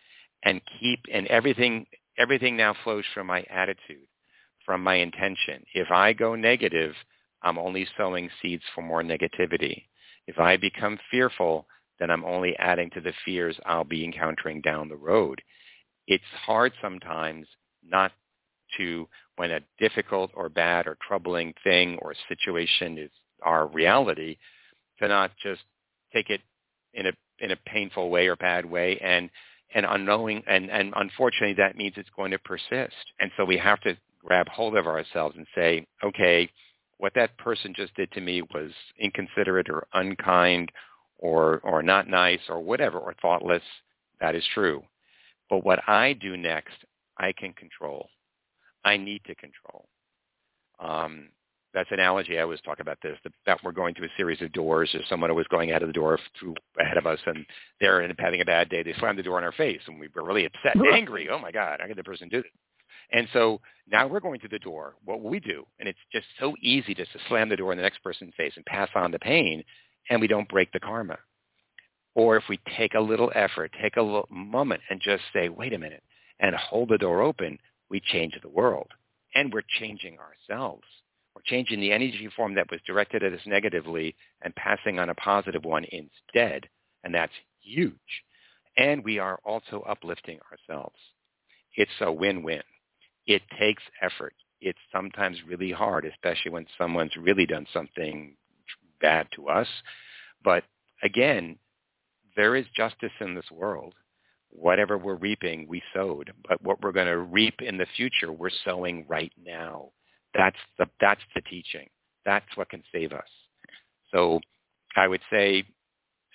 Speaker 2: and keep, and everything, everything now flows from my attitude, from my intention. If I go negative, I'm only sowing seeds for more negativity. If I become fearful, then I'm only adding to the fears I'll be encountering down the road. It's hard sometimes not to, when a difficult or bad or troubling thing or situation is our reality, to not just take it in a in a painful way or bad way and and unknowing and and unfortunately that means it's going to persist. And so we have to grab hold of ourselves and say okay what that person just did to me was inconsiderate or unkind or or not nice or whatever or thoughtless that is true. But what i do next i can control. I need to control. Um, that's an analogy I always talk about this, that we're going through a series of doors or someone was going out of the door through ahead of us and they're having a bad day. They slammed the door in our face and we were really upset and angry. Oh my God, how could the person do this? And so now we're going through the door. What will we do? And it's just so easy just to slam the door in the next person's face and pass on the pain, and we don't break the karma. Or if we take a little effort, take a little moment and just say, wait a minute, and hold the door open, we change the world. And we're changing ourselves. Changing the energy form that was directed at us negatively and passing on a positive one instead. And that's huge. And we are also uplifting ourselves. It's a win-win. It takes effort. It's sometimes really hard, especially when someone's really done something bad to us. But again, there is justice in this world. Whatever we're reaping, we sowed. But what we're going to reap in the future, we're sowing right now. That's the, that's the teaching. That's what can save us. So I would say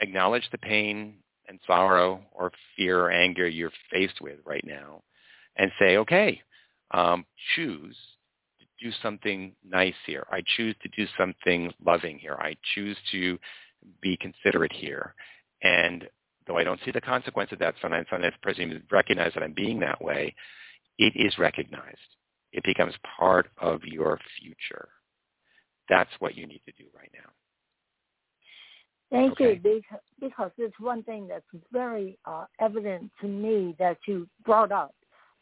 Speaker 2: acknowledge the pain and sorrow or fear or anger you're faced with right now and say, okay, um, choose to do something nice here. I choose to do something loving here. I choose to be considerate here. And though I don't see the consequence of that sometimes, sometimes the person recognize that I'm being that way, it is recognized. It becomes part of your future. That's what you need to do right now.
Speaker 3: Thank okay. you, because it's one thing that's very uh, evident to me that you brought up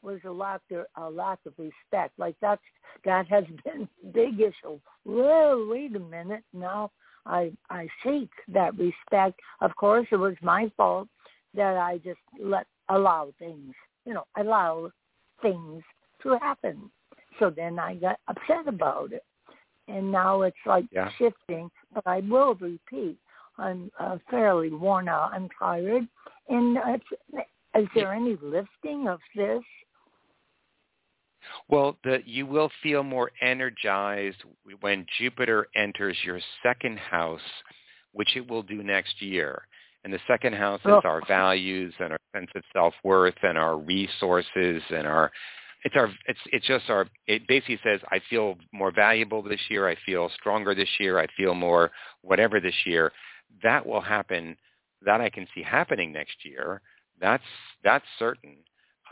Speaker 3: was a lack of, a lack of respect. Like that's that has been big issue. Well, wait a minute. Now I I seek that respect. Of course, it was my fault that I just let allow things. You know, allow things to happen. So then I got upset about it, and now it's like yeah. shifting. But I will repeat. I'm uh, fairly worn out. I'm tired. And uh, is there any lifting of this
Speaker 2: well, the, you will feel more energized when Jupiter enters your second house, which it will do next year. And the second house is our values and our sense of self-worth and our resources and our it's our it's it's just our it basically says I feel more valuable this year, I feel stronger this year, I feel more whatever this year. That will happen that I can see happening next year. That's that's certain.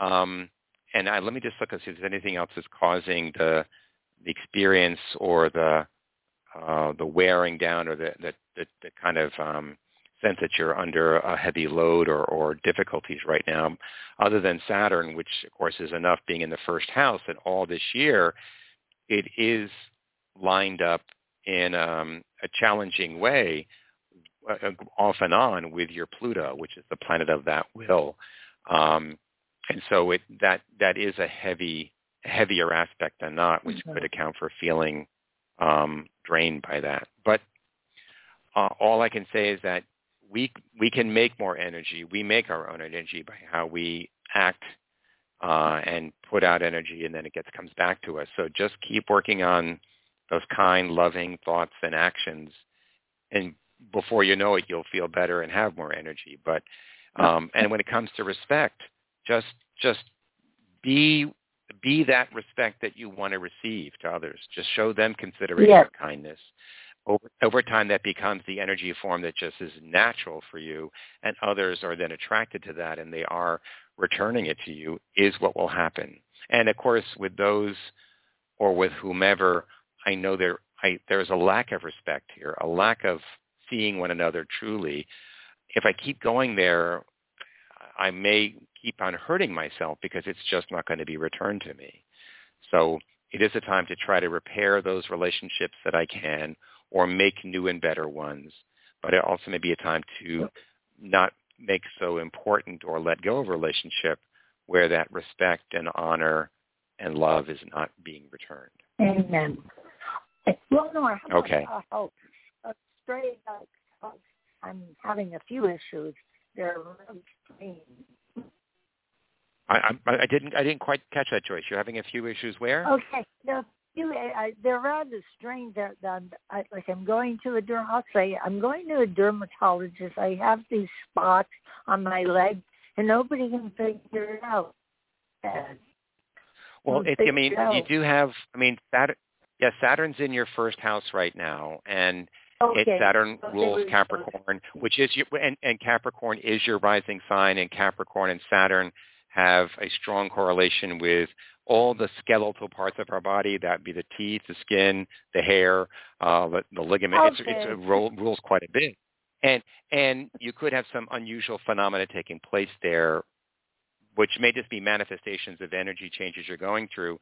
Speaker 2: Um, and I, let me just look and see if there's anything else that's causing the the experience or the uh, the wearing down or the the, the, the kind of um, sense that you're under a heavy load or, or difficulties right now, other than Saturn, which of course is enough being in the first house, and all this year, it is lined up in um, a challenging way uh, off and on with your Pluto, which is the planet of that will. Um, and so it that that is a heavy heavier aspect than not, which mm-hmm. could account for feeling um, drained by that. But uh, all I can say is that we we can make more energy. We make our own energy by how we act uh, and put out energy, and then it gets comes back to us. So just keep working on those kind, loving thoughts and actions, and before you know it, you'll feel better and have more energy. But um, and when it comes to respect, just just be be that respect that you want to receive to others. Just show them consideration
Speaker 3: Yes.
Speaker 2: kindness. Over, over time, that becomes the energy form that just is natural for you, and others are then attracted to that, and they are returning it to you. Is what will happen. And of course, with those or with whomever, I know there I, there's a lack of respect here, a lack of seeing one another truly. If I keep going there, I may keep on hurting myself because it's just not going to be returned to me. So it is a time to try to repair those relationships that I can or make new and better ones. But it also may be a time to not make so important or let go of a relationship where that respect and honor and love is not being returned.
Speaker 3: Amen. Well, no, I have
Speaker 2: Okay.
Speaker 3: a, a, a straight up, uh, I'm having a few issues. They're really strange.
Speaker 2: I, I, I didn't I didn't quite catch that, Joyce. You're having a few issues where?
Speaker 3: Okay, the few, I, they're rather strange. That, that I, like I'm going to a derm. I'll say I'm going to a dermatologist. I have these spots on my leg, and nobody can figure it out. And
Speaker 2: Well, it, I mean, you do have. I mean, Saturn. Yeah, Saturn's in your first house right now, and
Speaker 3: okay,
Speaker 2: it, Saturn
Speaker 3: Okay,
Speaker 2: rules Capricorn, which is your and, and Capricorn is your rising sign, and Capricorn and Saturn have a strong correlation with all the skeletal parts of our body. That'd be the teeth, the skin, the hair, uh, the, the ligament. It's, it's,
Speaker 3: Okay.
Speaker 2: it rules quite a bit, and and you could have some unusual phenomena taking place there, which may just be manifestations of energy changes you're going through.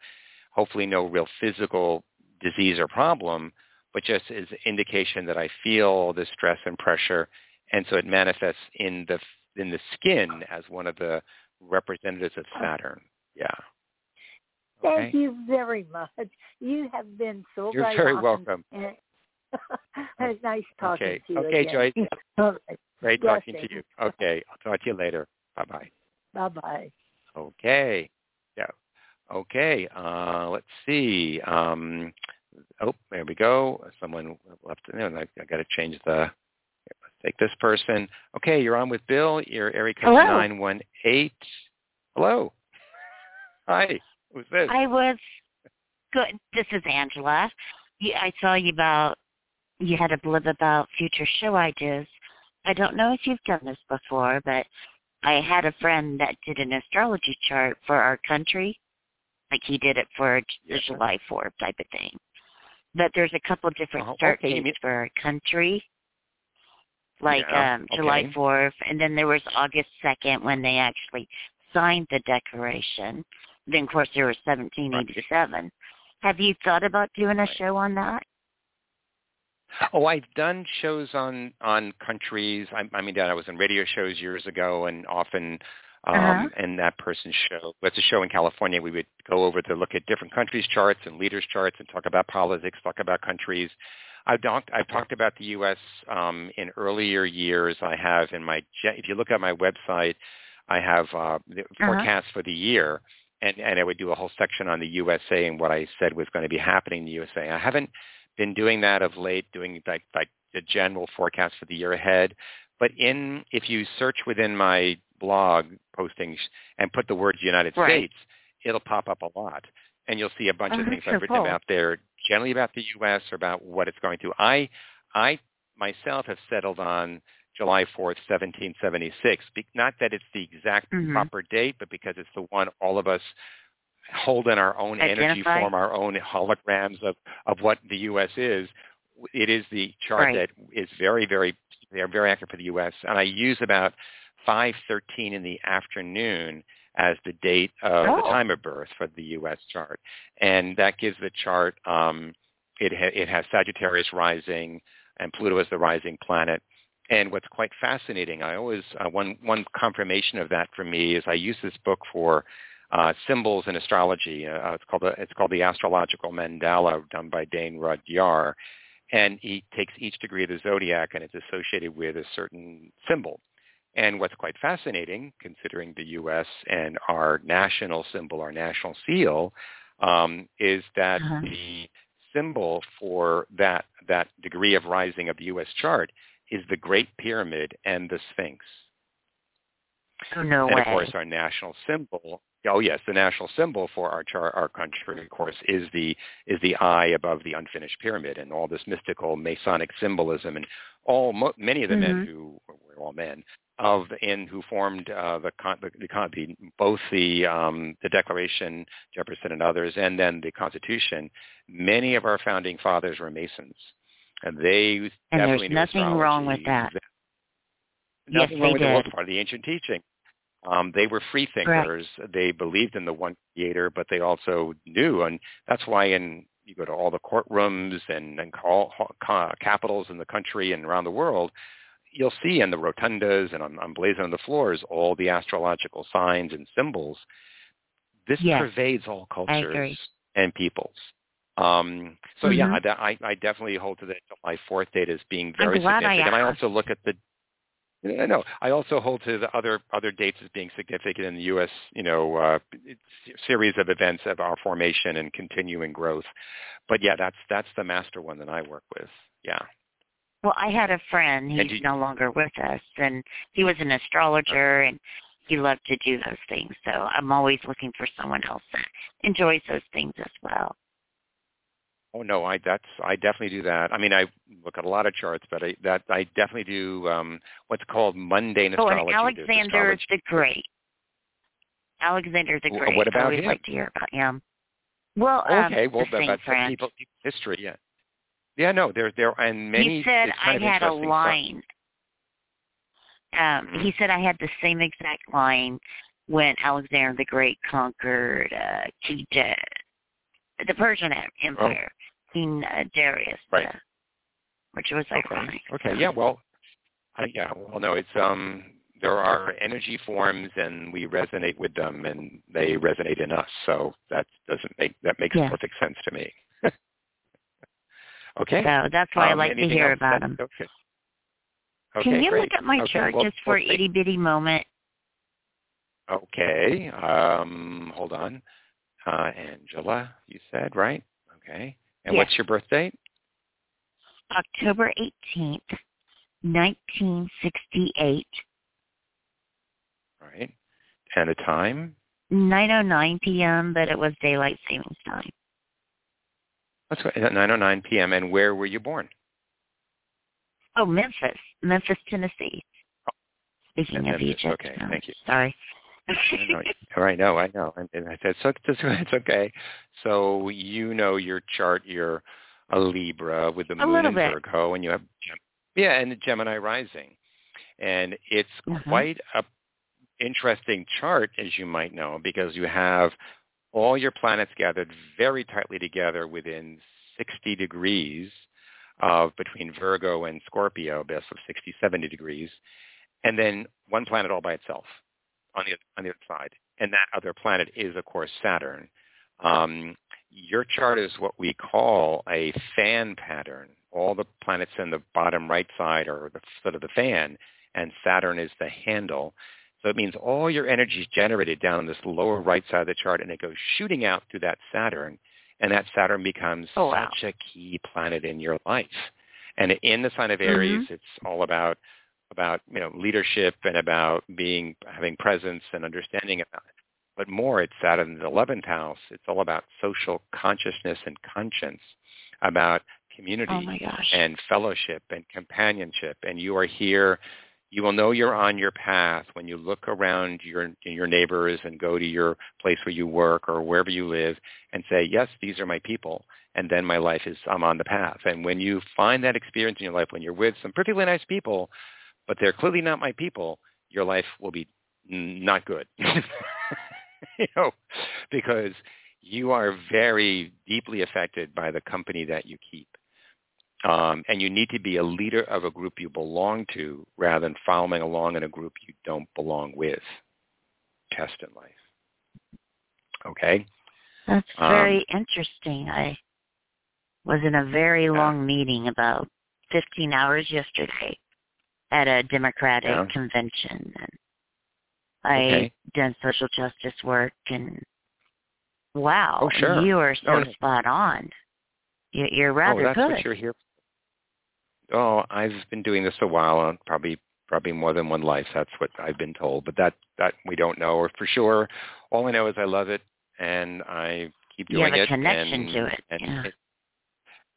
Speaker 2: Hopefully, no real physical disease or problem, but just as indication that I feel the stress and pressure, and so it manifests in the in the skin as one of the representatives of Saturn. Yeah.
Speaker 3: Thank
Speaker 2: Okay.
Speaker 3: you very much. You have been so
Speaker 2: You're
Speaker 3: right
Speaker 2: very welcome.
Speaker 3: And nice talking
Speaker 2: Okay.
Speaker 3: to you.
Speaker 2: Okay,
Speaker 3: again.
Speaker 2: Joyce.
Speaker 3: Right.
Speaker 2: Great
Speaker 3: Yes,
Speaker 2: talking to you.
Speaker 3: you.
Speaker 2: Okay. I'll talk to you later. Bye bye.
Speaker 3: Bye bye.
Speaker 2: Okay. Yeah. Okay. Uh, let's see. Um, oh, there we go. Someone left. No, I, I got to change the. Take this person. Okay, you're on with Bill. Your area code nine one eight. Hello. Hi. Who's this?
Speaker 4: I was good. This is Angela. I saw you about you had a blib about future show ideas. I don't know if you've done this before, but I had a friend that did an astrology chart for our country, like he did it for the. July 4th type of thing. But there's a couple different
Speaker 2: Oh,
Speaker 4: start
Speaker 2: okay,
Speaker 4: dates for our country, like
Speaker 2: Yeah,
Speaker 4: um July
Speaker 2: okay.
Speaker 4: 4th, and then there was August 2nd when they actually signed the declaration. Then, of course, there was 1787. Have you thought about doing a
Speaker 2: Right.
Speaker 4: show on that?
Speaker 2: Oh, I've done shows on on countries. I, I mean, I was in radio shows years ago, and often um,
Speaker 4: Uh-huh.
Speaker 2: in that person's show. It's a show in California. We would go over to look at different countries' charts and leaders' charts, and talk about politics, talk about countries. I've talked I've talked about the U.S. Um, in earlier years. I have in my if you look at my website, I have uh, the forecast for the year, and and I would do a whole section on the USA and what I said was going to be happening in the USA. I haven't been doing that of late, doing like like the general forecast for the year ahead. But in if you search within my blog postings and put the words United
Speaker 4: Right.
Speaker 2: States, it'll pop up a lot, and you'll see a bunch
Speaker 4: Oh,
Speaker 2: of things I've written
Speaker 4: cool.
Speaker 2: about there, generally about the U.S. or about what it's going to. I I myself have settled on July 4th, 1776. Not that it's the exact
Speaker 4: Mhm.
Speaker 2: proper date, but because it's the one all of us hold in our own energy form, our own holograms of, of what the U.S. is. It is the chart
Speaker 4: Right.
Speaker 2: that is very, very, they're very accurate for the U.S. And I use about 5.13 in the afternoon as the date of the
Speaker 4: Oh.
Speaker 2: time of birth for the U.S. chart. And that gives the chart, um, it, ha- it has Sagittarius rising and Pluto as the rising planet. And what's quite fascinating, I always, uh, one, one confirmation of that for me is I use this book for uh, symbols in astrology. Uh, it's called the, it's called the Astrological Mandala, done by Dane Rudhyar, and he takes each degree of the zodiac and it's associated with a certain symbol. And what's quite fascinating, considering the U.S. and our national symbol, our national seal, um, is that
Speaker 4: Uh-huh.
Speaker 2: the symbol for that that degree of rising of the U.S. chart is the Great Pyramid and the Sphinx.
Speaker 4: Oh, no
Speaker 2: and
Speaker 4: way.
Speaker 2: of course, our national symbol. Oh yes, the national symbol for our char- our country, of course, is the is the eye above the unfinished pyramid, and all this mystical Masonic symbolism, and all mo- many of the
Speaker 4: mm-hmm.
Speaker 2: men who were all men of in who formed uh, the, con- the, the, the both the um, the Declaration, Jefferson and others, and then the Constitution. Many of our founding fathers were Masons, and they
Speaker 4: and there's nothing wrong with that.
Speaker 2: Nothing
Speaker 4: yes,
Speaker 2: wrong with
Speaker 4: did.
Speaker 2: the part of the ancient teaching. Um, they were free thinkers. Right. They believed in the one creator, but they also knew, and that's why in you go to all the courtrooms and, and call, capitals in the country and around the world, you'll see in the rotundas and on, on blazon on the floors all the astrological signs and symbols. This
Speaker 4: yes,
Speaker 2: pervades all cultures and peoples. Um, so
Speaker 4: mm-hmm.
Speaker 2: yeah, I, I definitely hold to the July 4th date as being very significant.
Speaker 4: I
Speaker 2: and I also look at the I know. I also hold to the other other dates as being significant in the U.S. You know, uh, series of events of our formation and continuing growth. But yeah, that's that's the master one that I work with. Yeah.
Speaker 4: Well, I had a friend. He's
Speaker 2: you,
Speaker 4: no longer with us, and he was an astrologer, and he loved to do those things. So I'm always looking for someone else that enjoys those things as well.
Speaker 2: Oh no, I that's I definitely do that. I mean, I look at a lot of charts, but I that I definitely do um what's called mundane
Speaker 4: oh,
Speaker 2: astrology.
Speaker 4: and Alexander the Great. Alexander the Great.
Speaker 2: What about
Speaker 4: I always
Speaker 2: him?
Speaker 4: like to hear about him. Well, um,
Speaker 2: okay, well,
Speaker 4: the
Speaker 2: that's
Speaker 4: friend.
Speaker 2: people history. Yeah, yeah, no, there there and many.
Speaker 4: He said I had a line. Um,
Speaker 2: mm-hmm.
Speaker 4: He said I had the same exact line when Alexander the Great conquered uh, the Persian Empire.
Speaker 2: Oh.
Speaker 4: King uh, Darius,
Speaker 2: right?
Speaker 4: Uh, which was ironic.
Speaker 2: Okay. okay. Yeah. Well. I, yeah. Well, no. It's um. There are energy forms, and we resonate with them, and they resonate in us. So that doesn't make that makes
Speaker 4: yeah.
Speaker 2: perfect sense to me. okay.
Speaker 4: So that's why
Speaker 2: um,
Speaker 4: I like to hear about them.
Speaker 2: Okay. Okay,
Speaker 4: Can you
Speaker 2: great.
Speaker 4: look at my
Speaker 2: okay,
Speaker 4: chart
Speaker 2: well,
Speaker 4: just for
Speaker 2: well,
Speaker 4: itty bitty moment?
Speaker 2: Okay. Um, hold on. Uh, Angela, you said, right? Okay. And
Speaker 4: yes.
Speaker 2: what's your birth date?
Speaker 4: October 18th, 1968.
Speaker 2: Right. And a time?
Speaker 4: 9.09 p.m., but it was daylight savings time.
Speaker 2: That's right. At 9.09 p.m. And where were you born?
Speaker 4: Oh, Memphis. Memphis, Tennessee. Speaking
Speaker 2: Memphis.
Speaker 4: of Egypt.
Speaker 2: Okay,
Speaker 4: no,
Speaker 2: thank you.
Speaker 4: Sorry.
Speaker 2: I know, I know. And I said, so it's, it's okay. So you know your chart, you're a Libra with the
Speaker 4: a
Speaker 2: moon in
Speaker 4: bit.
Speaker 2: Virgo, and you have, yeah, and the Gemini rising. And it's
Speaker 4: mm-hmm.
Speaker 2: quite a interesting chart, as you might know, because you have all your planets gathered very tightly together within 60 degrees of between Virgo and Scorpio, best of 60, 70 degrees, and then one planet all by itself on the on the other side, and that other planet is of course Saturn. Um, your chart is what we call a fan pattern. All the planets in the bottom right side are the sort of the fan, and Saturn is the handle. So it means all your energy is generated down on this lower right side of the chart, and it goes shooting out through that Saturn, and that Saturn becomes
Speaker 4: oh, wow.
Speaker 2: such a key planet in your life. And in the sign of Aries,
Speaker 4: mm-hmm.
Speaker 2: it's all about about you know leadership and about being having presence and understanding about it. But more, it's the eleventh house. It's all about social consciousness and conscience, about community
Speaker 4: oh
Speaker 2: and fellowship and companionship. And you are here. You will know you're on your path when you look around your your neighbors and go to your place where you work or wherever you live and say, yes, these are my people. And then my life is, I'm on the path. And when you find that experience in your life, when you're with some perfectly nice people, but they're clearly not my people, your life will be not good. you know, because you are very deeply affected by the company that you keep. Um, and you need to be a leader of a group you belong to rather than following along in a group you don't belong with. Test in life. Okay?
Speaker 4: That's very
Speaker 2: um,
Speaker 4: interesting. I was in a very long meeting about 15 hours yesterday at a Democratic
Speaker 2: yeah.
Speaker 4: convention. And I
Speaker 2: okay.
Speaker 4: done social justice work and wow,
Speaker 2: oh, sure.
Speaker 4: you are so
Speaker 2: oh,
Speaker 4: spot on. You're, you're rather
Speaker 2: oh, that's
Speaker 4: good.
Speaker 2: what you're here. Oh, I've been doing this a while, uh, probably probably more than one life. That's what I've been told, but that that we don't know or for sure. All I know is I love it and I keep doing it.
Speaker 4: you have a connection
Speaker 2: and,
Speaker 4: to it. Yeah.
Speaker 2: it,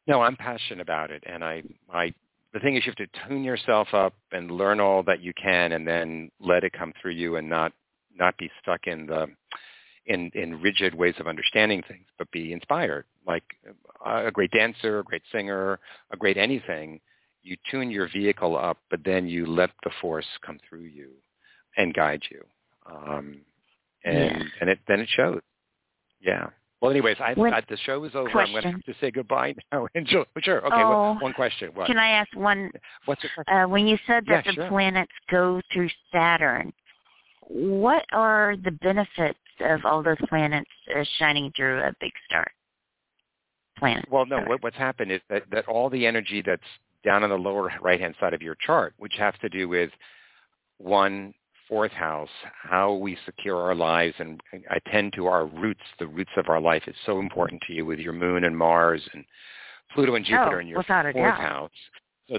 Speaker 2: no, I'm passionate about it, and I I the thing is you have to tune yourself up and learn all that you can, and then let it come through you, and not not be stuck in the in in rigid ways of understanding things, but be inspired. Like uh, a great dancer, a great singer, a great anything you tune your vehicle up, but then you let the force come through you and guide you. Um, and
Speaker 4: yeah.
Speaker 2: and it then it shows. Yeah. Well, anyways, I, I the show is over.
Speaker 4: question.
Speaker 2: I'm going to have to say goodbye now. Enjoy. Sure. Okay.
Speaker 4: Oh,
Speaker 2: what, one question. What?
Speaker 4: Can I ask one?
Speaker 2: What's your question?
Speaker 4: Uh, when you said that
Speaker 2: Yeah,
Speaker 4: the
Speaker 2: sure.
Speaker 4: planets go through Saturn, what are the benefits of all those planets uh, shining through a big star? Planet.
Speaker 2: Well, no. What, what's happened is that, that all the energy that's down on the lower right-hand side of your chart, which has to do with one fourth house, how we secure our lives and attend to our roots, the roots of our life is so important to you with your moon and Mars and Pluto and Jupiter
Speaker 4: Oh,
Speaker 2: in your fourth
Speaker 4: doubt.
Speaker 2: house. So,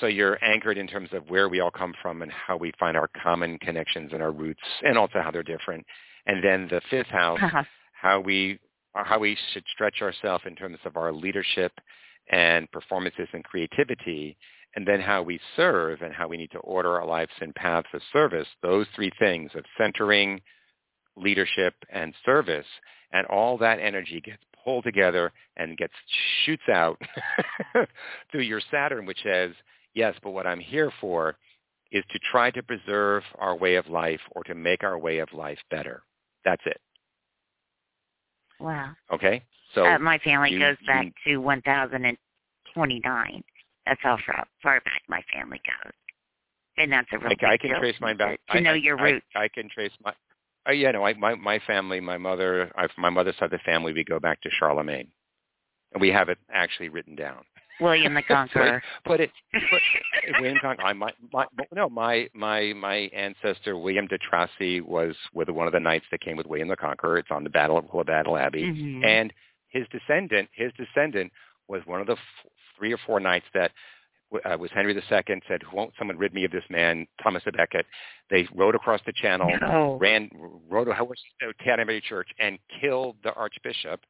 Speaker 2: so you're anchored in terms of where we all come from and how we find our common connections and our roots, and also how they're different. And then the fifth house, uh-huh. how we how we should stretch ourselves in terms of our leadership and performances and creativity, and then how we serve and how we need to order our lives in paths of service. Those three things of centering, leadership, and service, and all that energy gets pulled together and gets shoots out through your Saturn, which says, yes, but what I'm here for is to try to preserve our way of life or to make our way of life better. That's it.
Speaker 4: wow.
Speaker 2: Okay? So
Speaker 4: uh, my family
Speaker 2: you-
Speaker 4: goes back
Speaker 2: you-
Speaker 4: to 1029. That's how far, far back my family goes. And that's a real
Speaker 2: I, I can trace mine back.
Speaker 4: To, to
Speaker 2: I,
Speaker 4: know your
Speaker 2: I-
Speaker 4: roots.
Speaker 2: I, can trace my. Oh yeah, no. I, my my family, my mother, I, my mother's side of the family, we go back to Charlemagne, and we have it actually written down.
Speaker 4: William the Conqueror.
Speaker 2: But it, but William Conqueror. I, my, my, no, my my my ancestor William de Tracy was with one of the knights that came with William the Conqueror. It's on the Battle of Battle Abbey,
Speaker 4: Mhm.
Speaker 2: and his descendant, his descendant was one of the f- three or four knights that uh, was Henry II said, "Won't someone rid me of this man, Thomas a Becket?" They rode across the channel,
Speaker 4: No.
Speaker 2: ran, rode a horse to Canterbury Church, and killed the archbishop.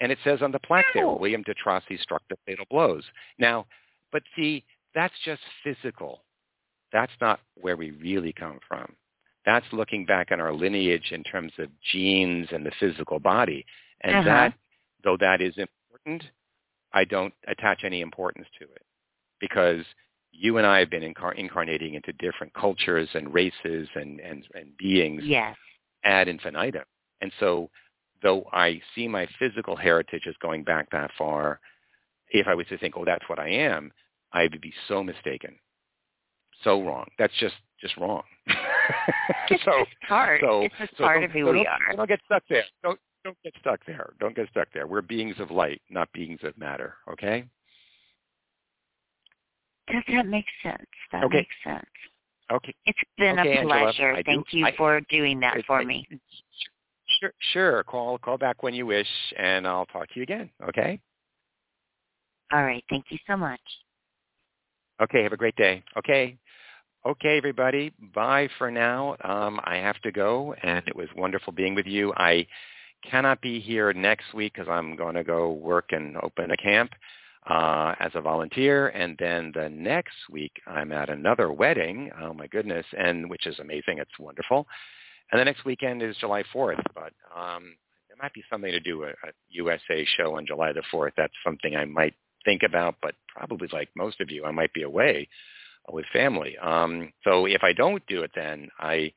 Speaker 2: And it says on the plaque there, William de Tracy struck the fatal blows. Now, but see, that's just physical. That's not where we really come from. That's looking back on our lineage in terms of genes and the physical body. And
Speaker 4: Uh-huh.
Speaker 2: that, though that is important, I don't attach any importance to it because you and I have been incar- incarnating into different cultures and races and, and, and beings
Speaker 4: Yes.
Speaker 2: ad infinitum. And so though I see my physical heritage as going back that far, if I was to think, oh, that's what I am, I would be so mistaken. So wrong. That's just, just wrong.
Speaker 4: It's
Speaker 2: so,
Speaker 4: just part.
Speaker 2: so,
Speaker 4: it's just
Speaker 2: so
Speaker 4: part of who
Speaker 2: so
Speaker 4: we
Speaker 2: don't,
Speaker 4: are.
Speaker 2: Don't get stuck there. Don't, don't get stuck there. Don't get stuck there. We're beings of light, not beings of matter. Okay?
Speaker 4: Does that make sense? That
Speaker 2: Okay.
Speaker 4: makes sense.
Speaker 2: Okay.
Speaker 4: It's been
Speaker 2: Okay,
Speaker 4: a
Speaker 2: Angela,
Speaker 4: pleasure.
Speaker 2: Do-
Speaker 4: Thank you
Speaker 2: I-
Speaker 4: for doing that
Speaker 2: It-
Speaker 4: for
Speaker 2: it-
Speaker 4: me.
Speaker 2: Sure, sure. Call, call back when you wish, and I'll talk to you again. Okay?
Speaker 4: All right. Thank you so much.
Speaker 2: Okay, have a great day. Okay. Okay, everybody. Bye for now. Um, I have to go, and it was wonderful being with you. I cannot be here next week because I'm going to go work and open a camp uh, as a volunteer, and then the next week I'm at another wedding. Oh my goodness, and which is amazing. It's wonderful. And the next weekend is July 4th, but um, there might be something to do a, a USA show on July the 4th. That's something I might think about, but probably like most of you, I might be away with family. Um, so if I don't do it then, I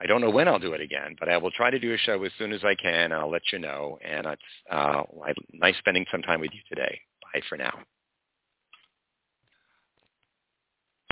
Speaker 2: I don't know when I'll do it again, but I will try to do a show as soon as I can. And I'll let you know. And it's uh, nice spending some time with you today. Bye for now.